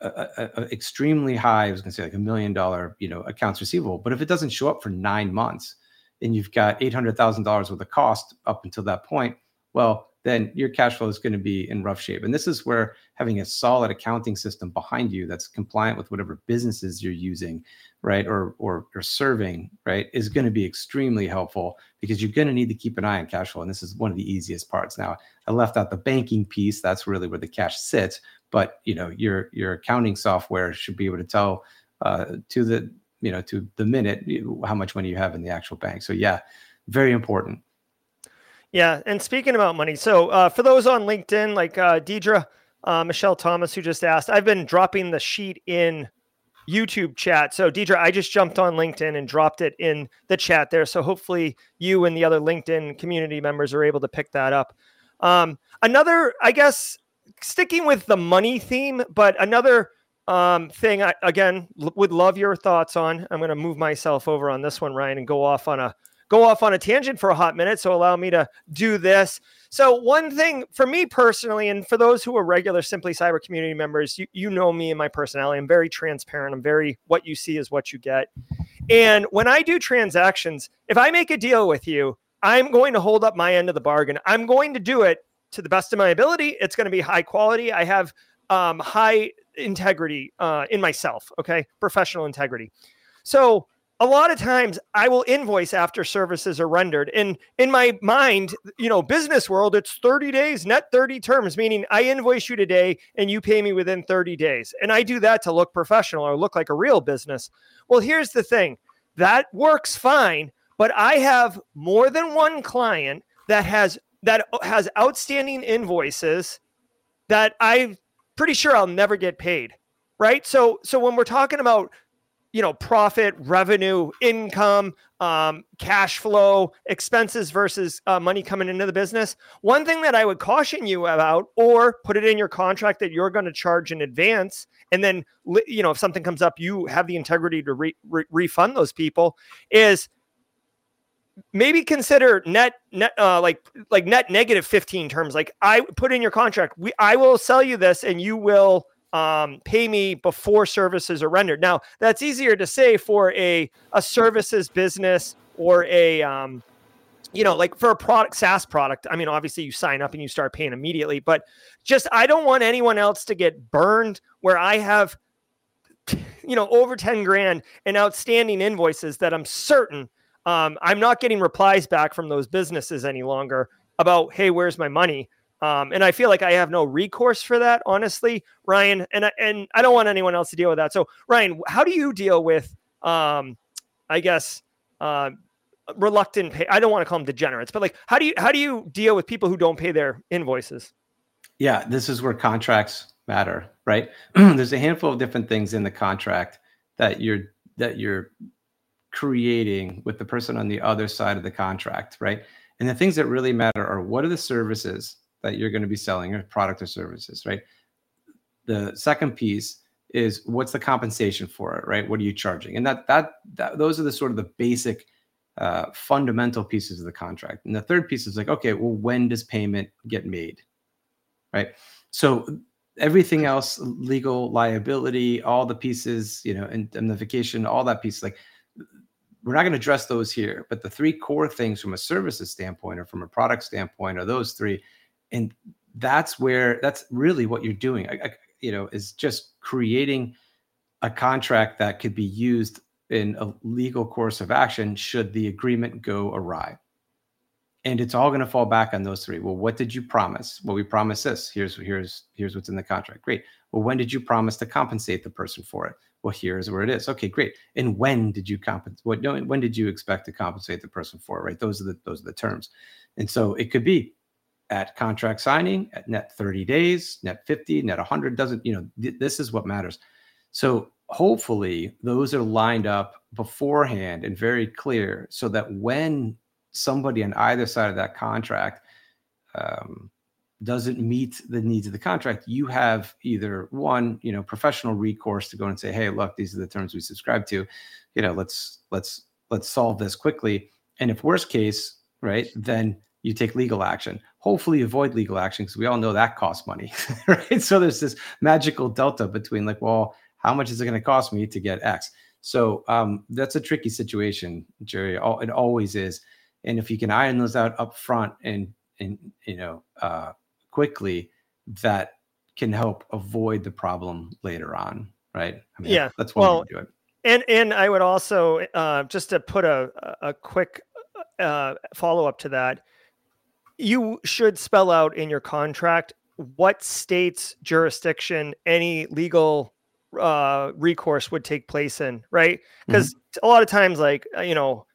a, a, extremely high, I was going to say like a million dollar, you know, accounts receivable. But if it doesn't show up for nine months and you've got $800,000 worth of cost up until that point, well, then your cash flow is going to be in rough shape. And this is where having a solid accounting system behind you that's compliant with whatever businesses you're using, right, or or, or serving, right, is going to be extremely helpful because you're going to need to keep an eye on cash flow. And this is one of the easiest parts. Now, I left out the banking piece. That's really where the cash sits but you know your your accounting software should be able to tell uh, to the you know to the minute how much money you have in the actual bank. So yeah very important. Yeah and speaking about money so uh, for those on linkedin like uh, deidre uh, michelle thomas who just asked i've been dropping the sheet in youtube chat. So deidre i just jumped on linkedin and dropped it in the chat there. So hopefully you and the other linkedin community members are able to pick that up. Um, another i guess sticking with the money theme, but another um, thing I again l- would love your thoughts on. I'm going to move myself over on this one, Ryan, and go off on a go off on a tangent for a hot minute. So allow me to do this. So one thing for me personally, and for those who are regular Simply Cyber community members, you, you know me and my personality. I'm very transparent. I'm very what you see is what you get. And when I do transactions, if I make a deal with you, I'm going to hold up my end of the bargain. I'm going to do it to the best of my ability. It's going to be high quality. I have um, high integrity uh, in myself. Okay, professional integrity. So a lot of times I will invoice after services are rendered. And in my mind, you know, business world, it's 30 days, net 30 terms, meaning I invoice you today and you pay me within 30 days. And I do that to look professional or look like a real business. Well, here's the thing that works fine, but I have more than one client that has that has outstanding invoices that I'm pretty sure I'll never get paid. Right. So, so when we're talking about, you know, profit, revenue, income, um, cash flow, expenses versus uh, money coming into the business, one thing that I would caution you about, or put it in your contract that you're going to charge in advance, and then, you know, if something comes up, you have the integrity to re- re- refund those people, is maybe consider net net uh, like like net negative 15 terms. Like i put in your contract we i will sell you this and you will um, pay me before services are rendered. Now that's easier to say for a a services business or a um, you know, like for a product, SaaS product, I mean, obviously you sign up and you start paying immediately, but just I don't want anyone else to get burned where I have, you know, over 10 grand in outstanding invoices that I'm certain um, I'm not getting replies back from those businesses any longer about, hey, where's my money? Um, and I feel like I have no recourse for that, honestly, Ryan. And I, and I don't want anyone else to deal with that. So, Ryan, how do you deal with, um, I guess, uh, reluctant pay i don't want to call them degenerates but like how do you how do you deal with people who don't pay their invoices yeah this is where contracts matter right (clears throat) there's a handful of different things in the contract that you're that you're creating with the person on the other side of the contract right and the things that really matter are what are the services that you're going to be selling or product or services right the second piece is what's the compensation for it right what are you charging and that that, that those are the sort of the basic uh, fundamental pieces of the contract. And the third piece is like, okay, well, when does payment get made? Right. So everything else, legal liability, all the pieces, you know, indemnification, all that piece, like we're not going to address those here. But the three core things from a services standpoint or from a product standpoint are those three. And that's where that's really what you're doing. I, I, you know, is just creating a contract that could be used in a legal course of action should the agreement go awry. And it's all going to fall back on those three. Well, what did you promise? Well, we promised this. Here's here's here's what's in the contract. Great. Well, when did you promise to compensate the person for it? Well, here's where it is. Okay, great. And when did you compensate? What when did you expect to compensate the person for? Right. Those are the those are the terms. And so it could be at contract signing, at net 30 days, net 50, net 100 doesn't, you know, th- this is what matters. So hopefully those are lined up beforehand and very clear so that when somebody on either side of that contract um, doesn't meet the needs of the contract you have either one you know professional recourse to go and say hey look these are the terms we subscribe to you know let's let's let's solve this quickly and if worst case right then you take legal action hopefully avoid legal action because we all know that costs money (laughs) right so there's this magical delta between like well how much is it going to cost me to get X? So um, that's a tricky situation, Jerry. It always is. And if you can iron those out up front and and you know uh, quickly, that can help avoid the problem later on, right? I mean, yeah, that's one well, way to do it. And and I would also uh, just to put a a quick uh, follow up to that, you should spell out in your contract what state's jurisdiction any legal uh, recourse would take place in, right? Because mm-hmm. a lot of times, like uh, you know,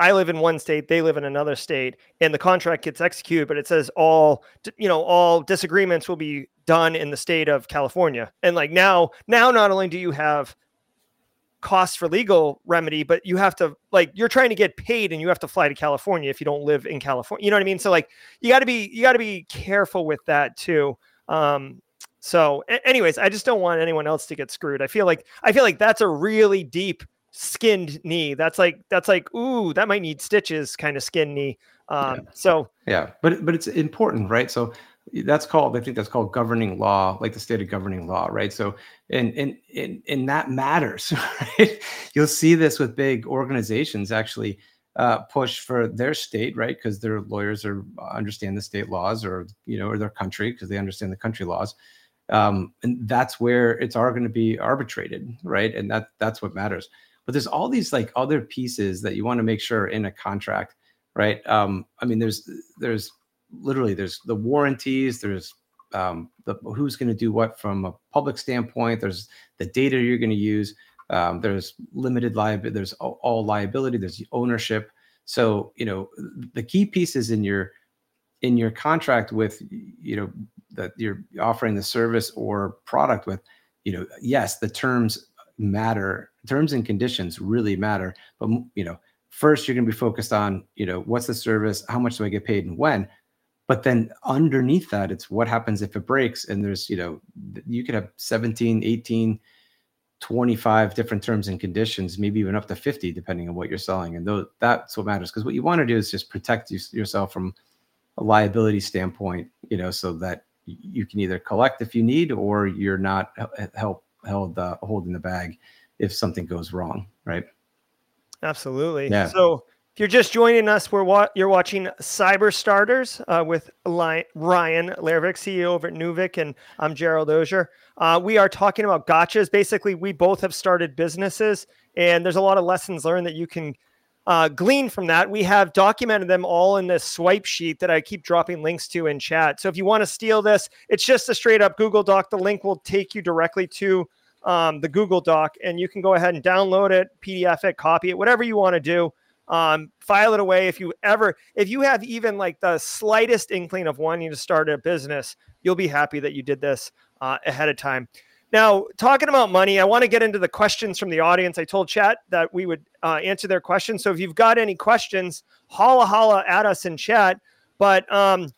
I live in one state, they live in another state, and the contract gets executed, but it says all you know, all disagreements will be done in the state of California. And like now, now not only do you have costs for legal remedy, but you have to like you're trying to get paid and you have to fly to California if you don't live in California. You know what I mean? So like you got to be you got to be careful with that too. Um, so, anyways, I just don't want anyone else to get screwed. I feel like I feel like that's a really deep skinned knee. That's like that's like ooh, that might need stitches kind of skin knee. Um, yeah. So yeah, but but it's important, right? So that's called I think that's called governing law, like the state of governing law, right? So and and and, and that matters, (laughs) right? You'll see this with big organizations actually uh, push for their state, right? Because their lawyers are understand the state laws, or you know, or their country because they understand the country laws um, and that's where it's all going to be arbitrated right and that that's what matters but there's all these like other pieces that you want to make sure in a contract right? Um, i mean there's there's literally there's the warranties there's um, the who's going to do what from a public standpoint there's the data you're going to use um, there's limited liability there's all, all liability there's ownership. So you know the key pieces in your in your contract with you know that you're offering the service or product with you know yes the terms matter terms and conditions really matter but you know first you're going to be focused on you know what's the service how much do i get paid and when? But then underneath that it's what happens if it breaks and there's you know you could have 17 18 25 different terms and conditions maybe even up to 50 depending on what you're selling and those, that's what matters because what you want to do is just protect you, yourself from a liability standpoint you know so that you can either collect if you need, or you're not help held uh, holding the bag if something goes wrong, right? Absolutely. Yeah. So if you're just joining us, we're wa- you're watching Cyber Starters uh, with Ryan Leirvik, CEO over at Neuvik, and I'm Gerald Auger. Uh, we are talking about gotchas. Basically, we both have started businesses, and there's a lot of lessons learned that you can uh, glean from that. We have documented them all in this swipe sheet that I keep dropping links to in chat. So if you want to steal this, it's just a straight up Google Doc. The link will take you directly to um, the Google Doc, and you can go ahead and download it, PDF it, copy it, whatever you want to do. Um, file it away if you ever if you have even like the slightest inkling of wanting to start a business you'll be happy that you did this uh, ahead of time. Now talking about money i want to get into the questions from the audience. I told chat that we would uh, answer their questions so if you've got any questions holla holla at us in chat. But um,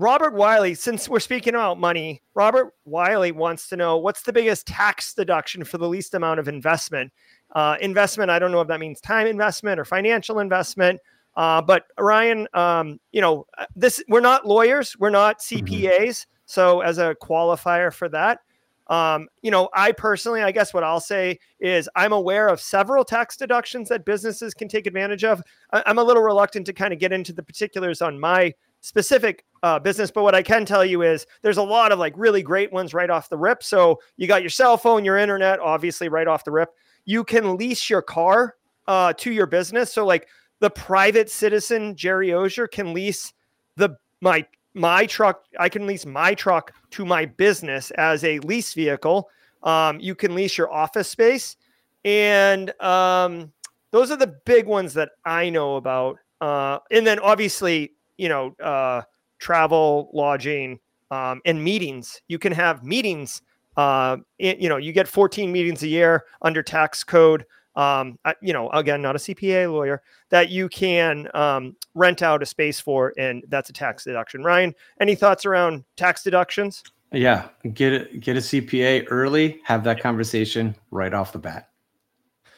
Robert Wiley, since we're speaking about money, Robert Wiley wants to know what's the biggest tax deduction for the least amount of investment? Uh, investment, I don't know if that means time investment or financial investment. Uh, but Ryan, um, you know, uh, this we're not lawyers, we're not CPAs. Mm-hmm. So as a qualifier for that, um, you know, I personally, I guess what I'll say is I'm aware of several tax deductions that businesses can take advantage of. I, am a little reluctant to kind of get into the particulars on my specific uh, business, but what I can tell you is there's a lot of like really great ones right off the rip. So you got your cell phone, your internet, obviously right off the rip you can lease your car uh, to your business. So like the private citizen Jerry Auger can lease the my my truck. I can lease my truck to my business as a lease vehicle. Um, you can lease your office space, and um, those are the big ones that I know about. Uh, and then obviously, you know, uh, travel, lodging, um, and meetings. You can have meetings uh, it, you know, you get 14 meetings a year under tax code. Um, you know, again, not a CPA lawyer that you can um, rent out a space for, and that's a tax deduction. Ryan, any thoughts around tax deductions? Yeah, get a, get a CPA early. Have that conversation right off the bat.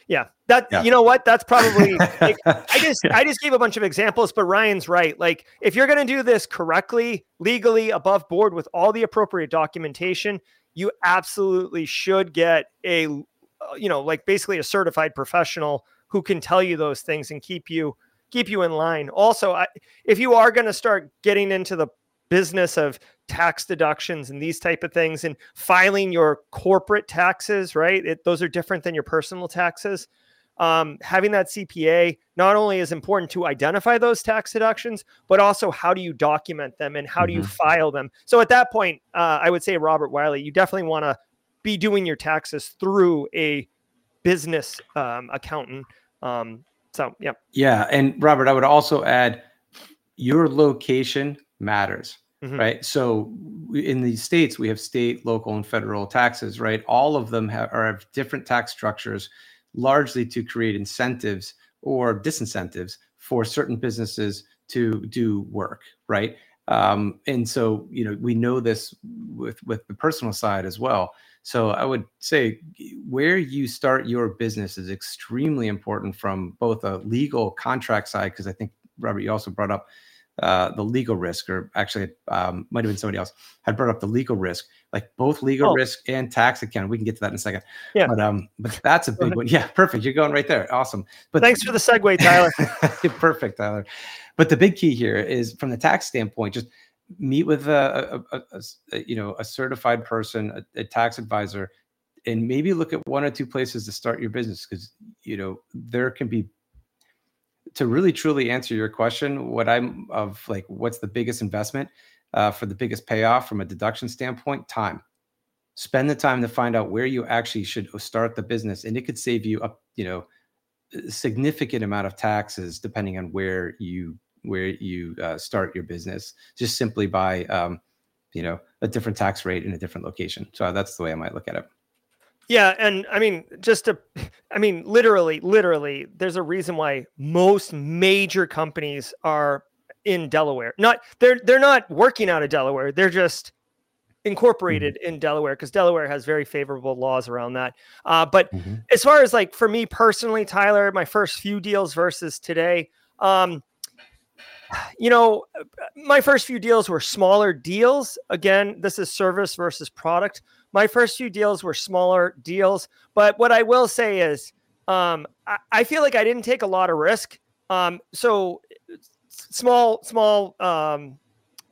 Yeah, that yeah. you know what? That's probably. (laughs) Like, I just yeah. I just gave a bunch of examples, but Ryan's right. Like, if you're going to do this correctly, legally, above board with all the appropriate documentation, you absolutely should get a uh, you know like basically a certified professional who can tell you those things and keep you keep you in line also I, if you are going to start getting into the business of tax deductions and these type of things and filing your corporate taxes right it, those are different than your personal taxes um, having that CPA not only is important to identify those tax deductions, but also how do you document them and how do you mm-hmm. file them? So at that point, uh, I would say, Robert Wiley, you definitely want to be doing your taxes through a business um, accountant. Um, so, yeah. Yeah. And Robert, I would also add your location matters. Mm-hmm. Right. So in the states, we have state, local, and federal taxes, right? All of them have, are have different tax structures largely to create incentives or disincentives for certain businesses to do work, right? Um, and so, you know, we know this with with the personal side as well. So I would say where you start your business is extremely important from both a legal contract side, because I think Robert, you also brought up uh, the legal risk, or actually um, might have been somebody else had brought up the legal risk, like both legal oh. risk and tax account. We can get to that in a second. Yeah, but um, but that's a big one. Yeah, perfect. You're going right there. Awesome. But thanks for the segue, Tyler. (laughs) perfect, Tyler. But the big key here is from the tax standpoint, just meet with a, a, a, a you know a certified person, a, tax advisor, and maybe look at one or two places to start your business because you know there can be to really truly answer your question, what I'm of like, what's the biggest investment uh, for the biggest payoff from a deduction standpoint? Time. Spend the time to find out where you actually should start the business, and it could save you up, you know, significant amount of taxes depending on where you where you uh, start your business, just simply by um, you know a different tax rate in a different location. So that's the way I might look at it. Yeah, and I mean, just to, I mean, literally, literally, there's a reason why most major companies are in Delaware. Not they're they're not working out of Delaware. They're just incorporated mm-hmm. in Delaware because Delaware has very favorable laws around that. Uh, but mm-hmm. as far as like for me personally, Tyler, my first few deals versus today, um, you know, my first few deals were smaller deals. Again, this is service versus product. My first few deals were smaller deals, but what I will say is, um, I, I, feel like I didn't take a lot of risk. Um, so small, small um,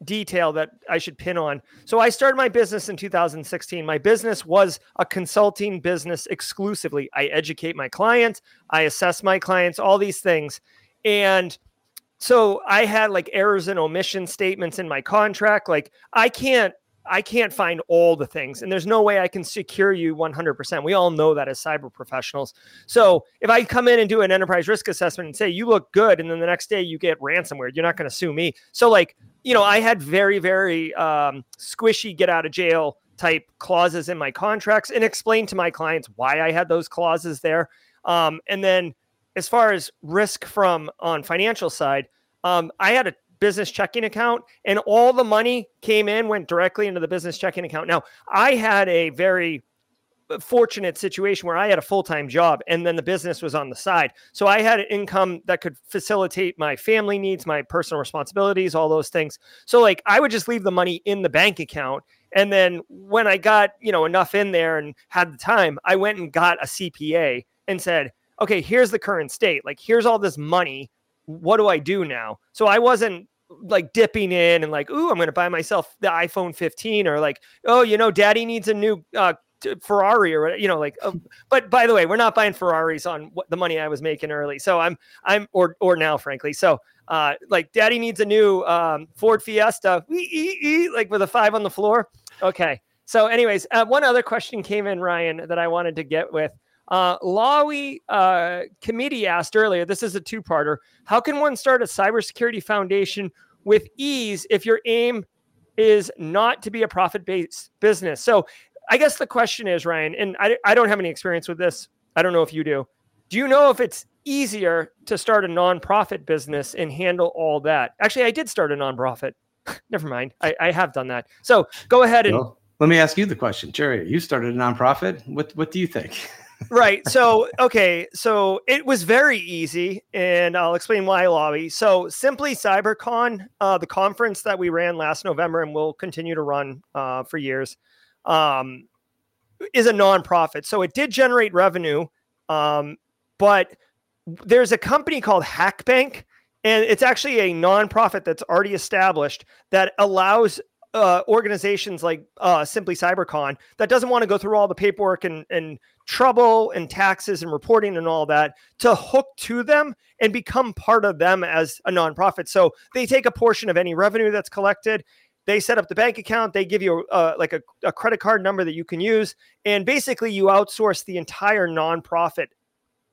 detail that I should pin on. So I started my business in 2016. My business was a consulting business exclusively. I educate my clients, I assess my clients, all these things. And so I had like errors and omission statements in my contract. Like I can't I can't find all the things, and there's no way I can secure you 100%. We all know that as cyber professionals. So if I come in and do an enterprise risk assessment and say you look good, and then the next day you get ransomware, you're not going to sue me. So like you know, I had very very um, squishy get out of jail type clauses in my contracts, and explain to my clients why I had those clauses there. Um, and then as far as risk from on financial side, um, I had a business checking account and all the money came in went directly into the business checking account. Now i had a very uh, fortunate situation where i had a full-time job and then the business was on the side. So i had an income that could facilitate my family needs my personal responsibilities all those things. So like i would just leave the money in the bank account and then when i got you know enough in there and had the time i went and got a cpa and said okay here's the current state. Like here's all this money. What do I do now? So I wasn't like dipping in and like, ooh, I'm going to buy myself the iPhone 15 or like, oh, you know, daddy needs a new uh, Ferrari or you know, like. Uh, (laughs) but by the way, we're not buying Ferraris on what the money I was making early. So I'm I'm or or now, frankly. So uh, like, daddy needs a new um, Ford Fiesta, like with a five on the floor. Okay. So, anyways, uh, one other question came in, Ryan, that I wanted to get with. Uh, Lawi uh, committee asked earlier, this is a two parter. How can one start a cybersecurity foundation with ease if your aim is not to be a profit based business? So I guess the question is, Ryan, and I, I don't have any experience with this. I don't know if you do. Do you know if it's easier to start a nonprofit business and handle all that? Actually, I did start a nonprofit. (laughs) Never mind. I, I have done that. So go ahead and. Well, let me ask you the question, Jerry. You started a nonprofit. What what do you think? (laughs) right. So, okay. So it was very easy, and I'll explain why, Lobby. So, Simply CyberCon, uh, the conference that we ran last November and will continue to run uh, for years, um, is a nonprofit. So, it did generate revenue, um, but there's a company called Hackbank, and it's actually a nonprofit that's already established that allows uh, organizations like uh, Simply CyberCon that doesn't want to go through all the paperwork and, and trouble and taxes and reporting and all that to hook to them and become part of them as a nonprofit. So they take a portion of any revenue that's collected. They set up the bank account. They give you uh, like a, a credit card number that you can use. And basically, you outsource the entire nonprofit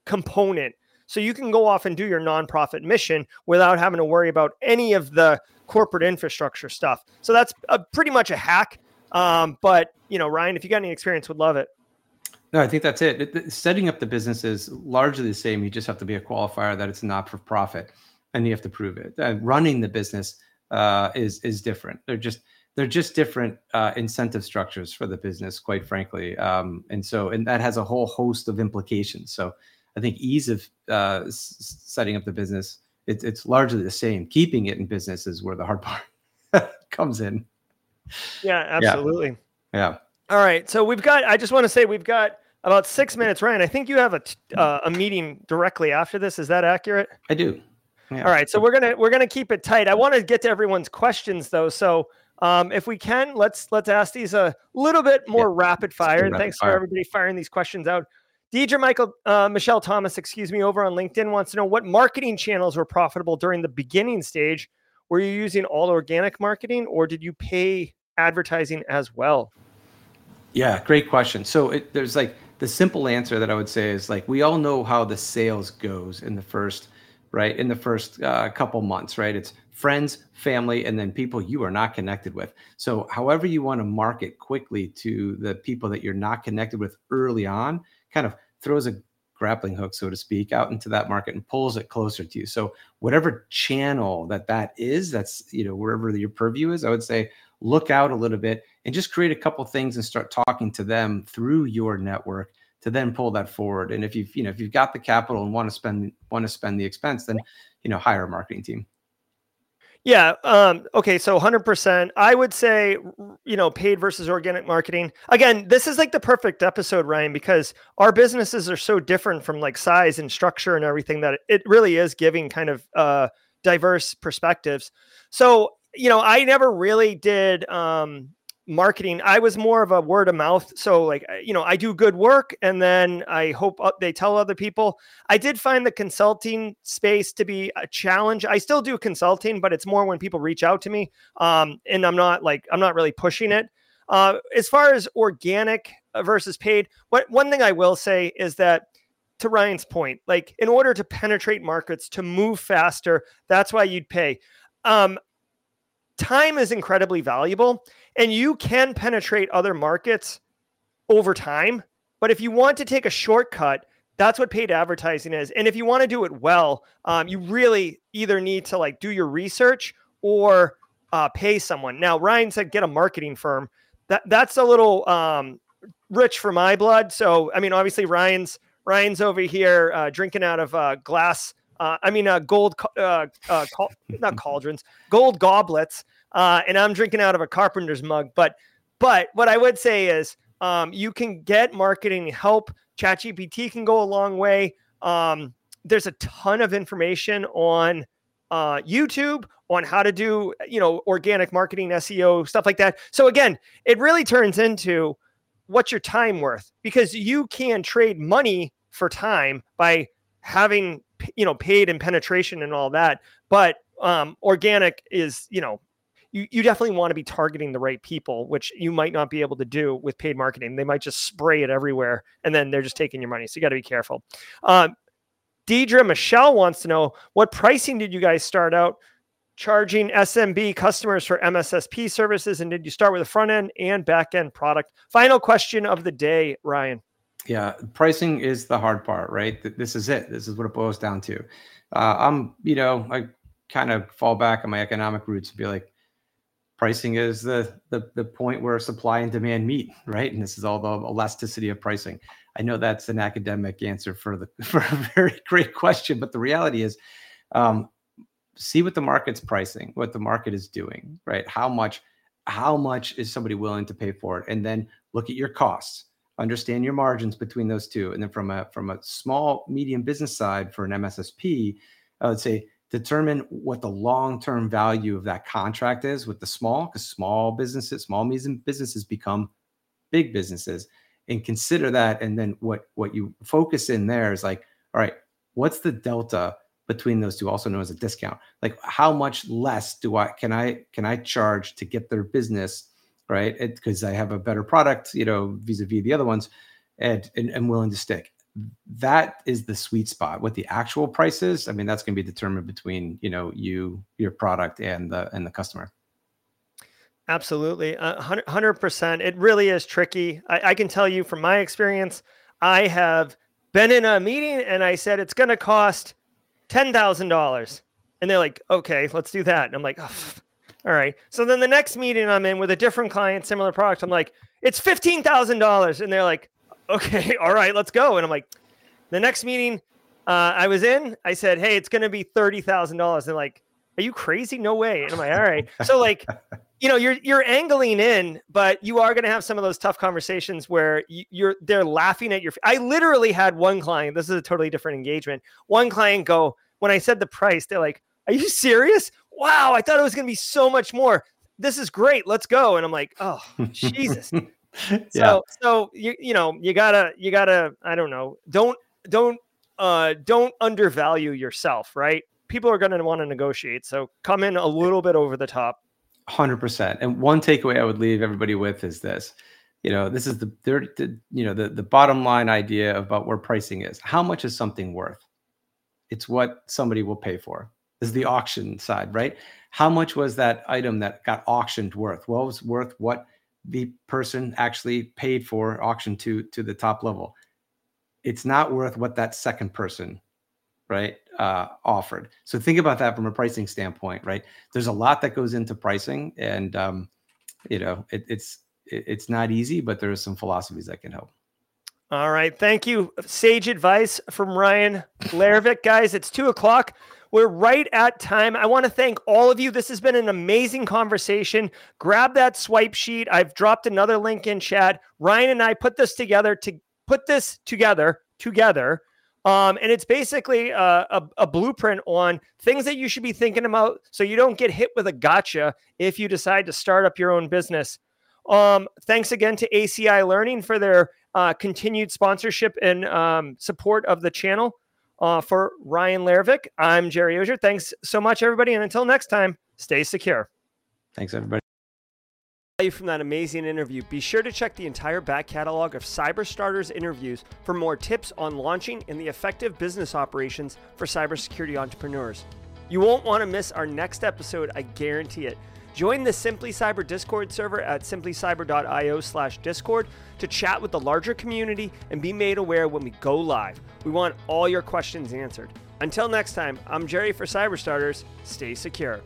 component. So you can go off and do your nonprofit mission without having to worry about any of the corporate infrastructure stuff. So that's a, pretty much a hack. Um, but you know, Ryan, if you got any experience, would love it. No, I think that's it. it. Setting up the business is largely the same. You just have to be a qualifier that it's not for profit, and you have to prove it. Uh, running the business uh, is is different. They're just they're just different uh, incentive structures for the business, quite frankly. Um, and so, and that has a whole host of implications. So, I think ease of uh, s- setting up the business it's it's largely the same. Keeping it in business is where the hard (laughs) part comes in. Yeah, absolutely. Yeah. yeah. All right. So we've got. I just want to say we've got about six minutes, Ryan. I think you have a uh, a meeting directly after this. Is that accurate? I do. Yeah. All right. So we're gonna we're gonna keep it tight. I want to get to everyone's questions though. So um, if we can, let's let's ask these a little bit more yeah. rapid fire. And thanks fire. for everybody firing these questions out. Deidre Michael uh, Michelle Thomas, excuse me, over on LinkedIn wants to know what marketing channels were profitable during the beginning stage. Were you using all organic marketing, or did you pay advertising as well? Yeah, great question. So it, there's like the simple answer that I would say is like we all know how the sales goes in the first right in the first uh, couple months right it's friends family and then people you are not connected with so however you want to market quickly to the people that you're not connected with early on kind of throws a grappling hook, so to speak, out into that market and pulls it closer to you. So whatever channel that that is, that's you know wherever your purview is, I would say look out a little bit and just create a couple things and start talking to them through your network to then pull that forward. And if you've you know if you've got the capital and want to spend want to spend the expense, then you know hire a marketing team. Yeah. Um, okay. So 100%. I would say, you know, paid versus organic marketing. Again, this is like the perfect episode, Ryan, because our businesses are so different from like size and structure and everything that it really is giving kind of uh, diverse perspectives. So, you know, I never really did um, marketing i was more of a word of mouth. So like you know i do good work and then i hope they tell other people. I did find the consulting space to be a challenge. I still do consulting but it's more when people reach out to me um, and i'm not like i'm not really pushing it. Uh, as far as organic uh, versus paid what one thing i will say is that to ryan's point like in order to penetrate markets to move faster that's why you'd pay. Um, time is incredibly valuable and you can penetrate other markets over time. But if you want to take a shortcut, that's what paid advertising is. And if you want to do it well, um, you really either need to like do your research or uh, pay someone. Now, Ryan said get a marketing firm. That that's a little um, rich for my blood. So, I mean, obviously Ryan's Ryan's over here uh, drinking out of uh, glass. Uh, I mean, uh, gold, uh, uh, not (laughs) cauldrons, gold goblets uh, and I'm drinking out of a carpenter's mug. But but what I would say is um, you can get marketing help. ChatGPT can go a long way. Um, there's a ton of information on uh, YouTube on how to do you know organic marketing, SEO, stuff like that. So again, it really turns into what's your time worth because you can trade money for time by having you know paid and penetration and all that but um organic is you know you, you definitely want to be targeting the right people, which you might not be able to do with paid marketing. They might just spray it everywhere and then they're just taking your money. So you got to be careful. Um, Deidre Michelle wants to know what pricing did you guys start out charging SMB customers for MSSP services? And did you start with a front end and back end product? Final question of the day, Ryan. Yeah, pricing is the hard part, right? This is it. This is what it boils down to. Uh, I'm, you know, I kind of fall back on my economic roots and be like, pricing is the, the the point where supply and demand meet, right? And this is all the elasticity of pricing. I know that's an academic answer for the (laughs) for a very great question, but the reality is, um, see what the market's pricing, what the market is doing, right? How much how much is somebody willing to pay for it, and then look at your costs. Understand your margins between those two, and then from a from a small medium business side for an MSSP, I would say determine what the long-term value of that contract is with the small because small businesses small medium businesses become big businesses and consider that and then what what you focus in there is like all right what's the delta between those two also known as a discount. Like how much less do i can i can i charge to get their business right? Because i have a better product you know vis-a-vis the other ones and, and i'm willing to stick that is the sweet spot. What the actual price is, I mean, that's going to be determined between you know you, your product, and the and the customer. Absolutely, uh, hundred percent. It really is tricky. I, I can tell you from my experience. I have been in a meeting and I said it's going to cost ten thousand dollars, and they're like, "Okay, let's do that." And I'm like, "All right." So then the next meeting I'm in with a different client, similar product, I'm like, "It's fifteen thousand dollars," and they're like, okay, (laughs) all right, let's go. And I'm like, the next meeting uh, I was in, I said, hey, it's going to be thirty thousand dollars. They're like, are you crazy? No way. And I'm like, all right. So like, (laughs) you know, you're you're angling in, but you are going to have some of those tough conversations where you're they're laughing at your. I literally had one client. This is a totally different engagement. One client go when I said the price, they're like, "Are you serious? Wow, I thought it was going to be so much more. This is great. Let's go." And I'm like, "Oh, (laughs) Jesus." (laughs) yeah. So so you you know you gotta you gotta I don't know don't don't uh don't undervalue yourself right? People are going to want to negotiate so come in a little bit over the top. 100% and one takeaway i would leave everybody with is this you know this is the the, you know the, the bottom line idea about where pricing is. How much is something worth? It's what somebody will pay for this is the auction side right? How much was that item that got auctioned worth? Well it was worth what the person actually paid for auction to to the top level it's not worth what that second person right uh, offered so think about that from a pricing standpoint right there's a lot that goes into pricing and um, you know it, it's it, it's not easy but there are some philosophies that can help All right. Thank you. Sage advice from Ryan Leirvik. Guys, it's two o'clock. We're right at time. I want to thank all of you. This has been an amazing conversation. Grab that swipe sheet. I've dropped another link in chat. Ryan and I put this together to put this together together. Um, and it's basically a, a, a blueprint on things that you should be thinking about so you don't get hit with a gotcha if you decide to start up your own business. Um, thanks again to ACI Learning for their uh, continued sponsorship and um, support of the channel. Uh, for Ryan Leirvik, I'm Jerry Auger. Thanks so much, everybody. And until next time, stay secure. Thanks, everybody from that amazing interview, be sure to check the entire back catalog of Cyberstarters interviews for more tips on launching and the effective business operations for cybersecurity entrepreneurs. You won't want to miss our next episode, I guarantee it. Join the Simply Cyber Discord server at simplycyber.io slash discord to chat with the larger community and be made aware when we go live. We want all your questions answered. Until next time, I'm Jerry for Cyber Starters. Stay secure.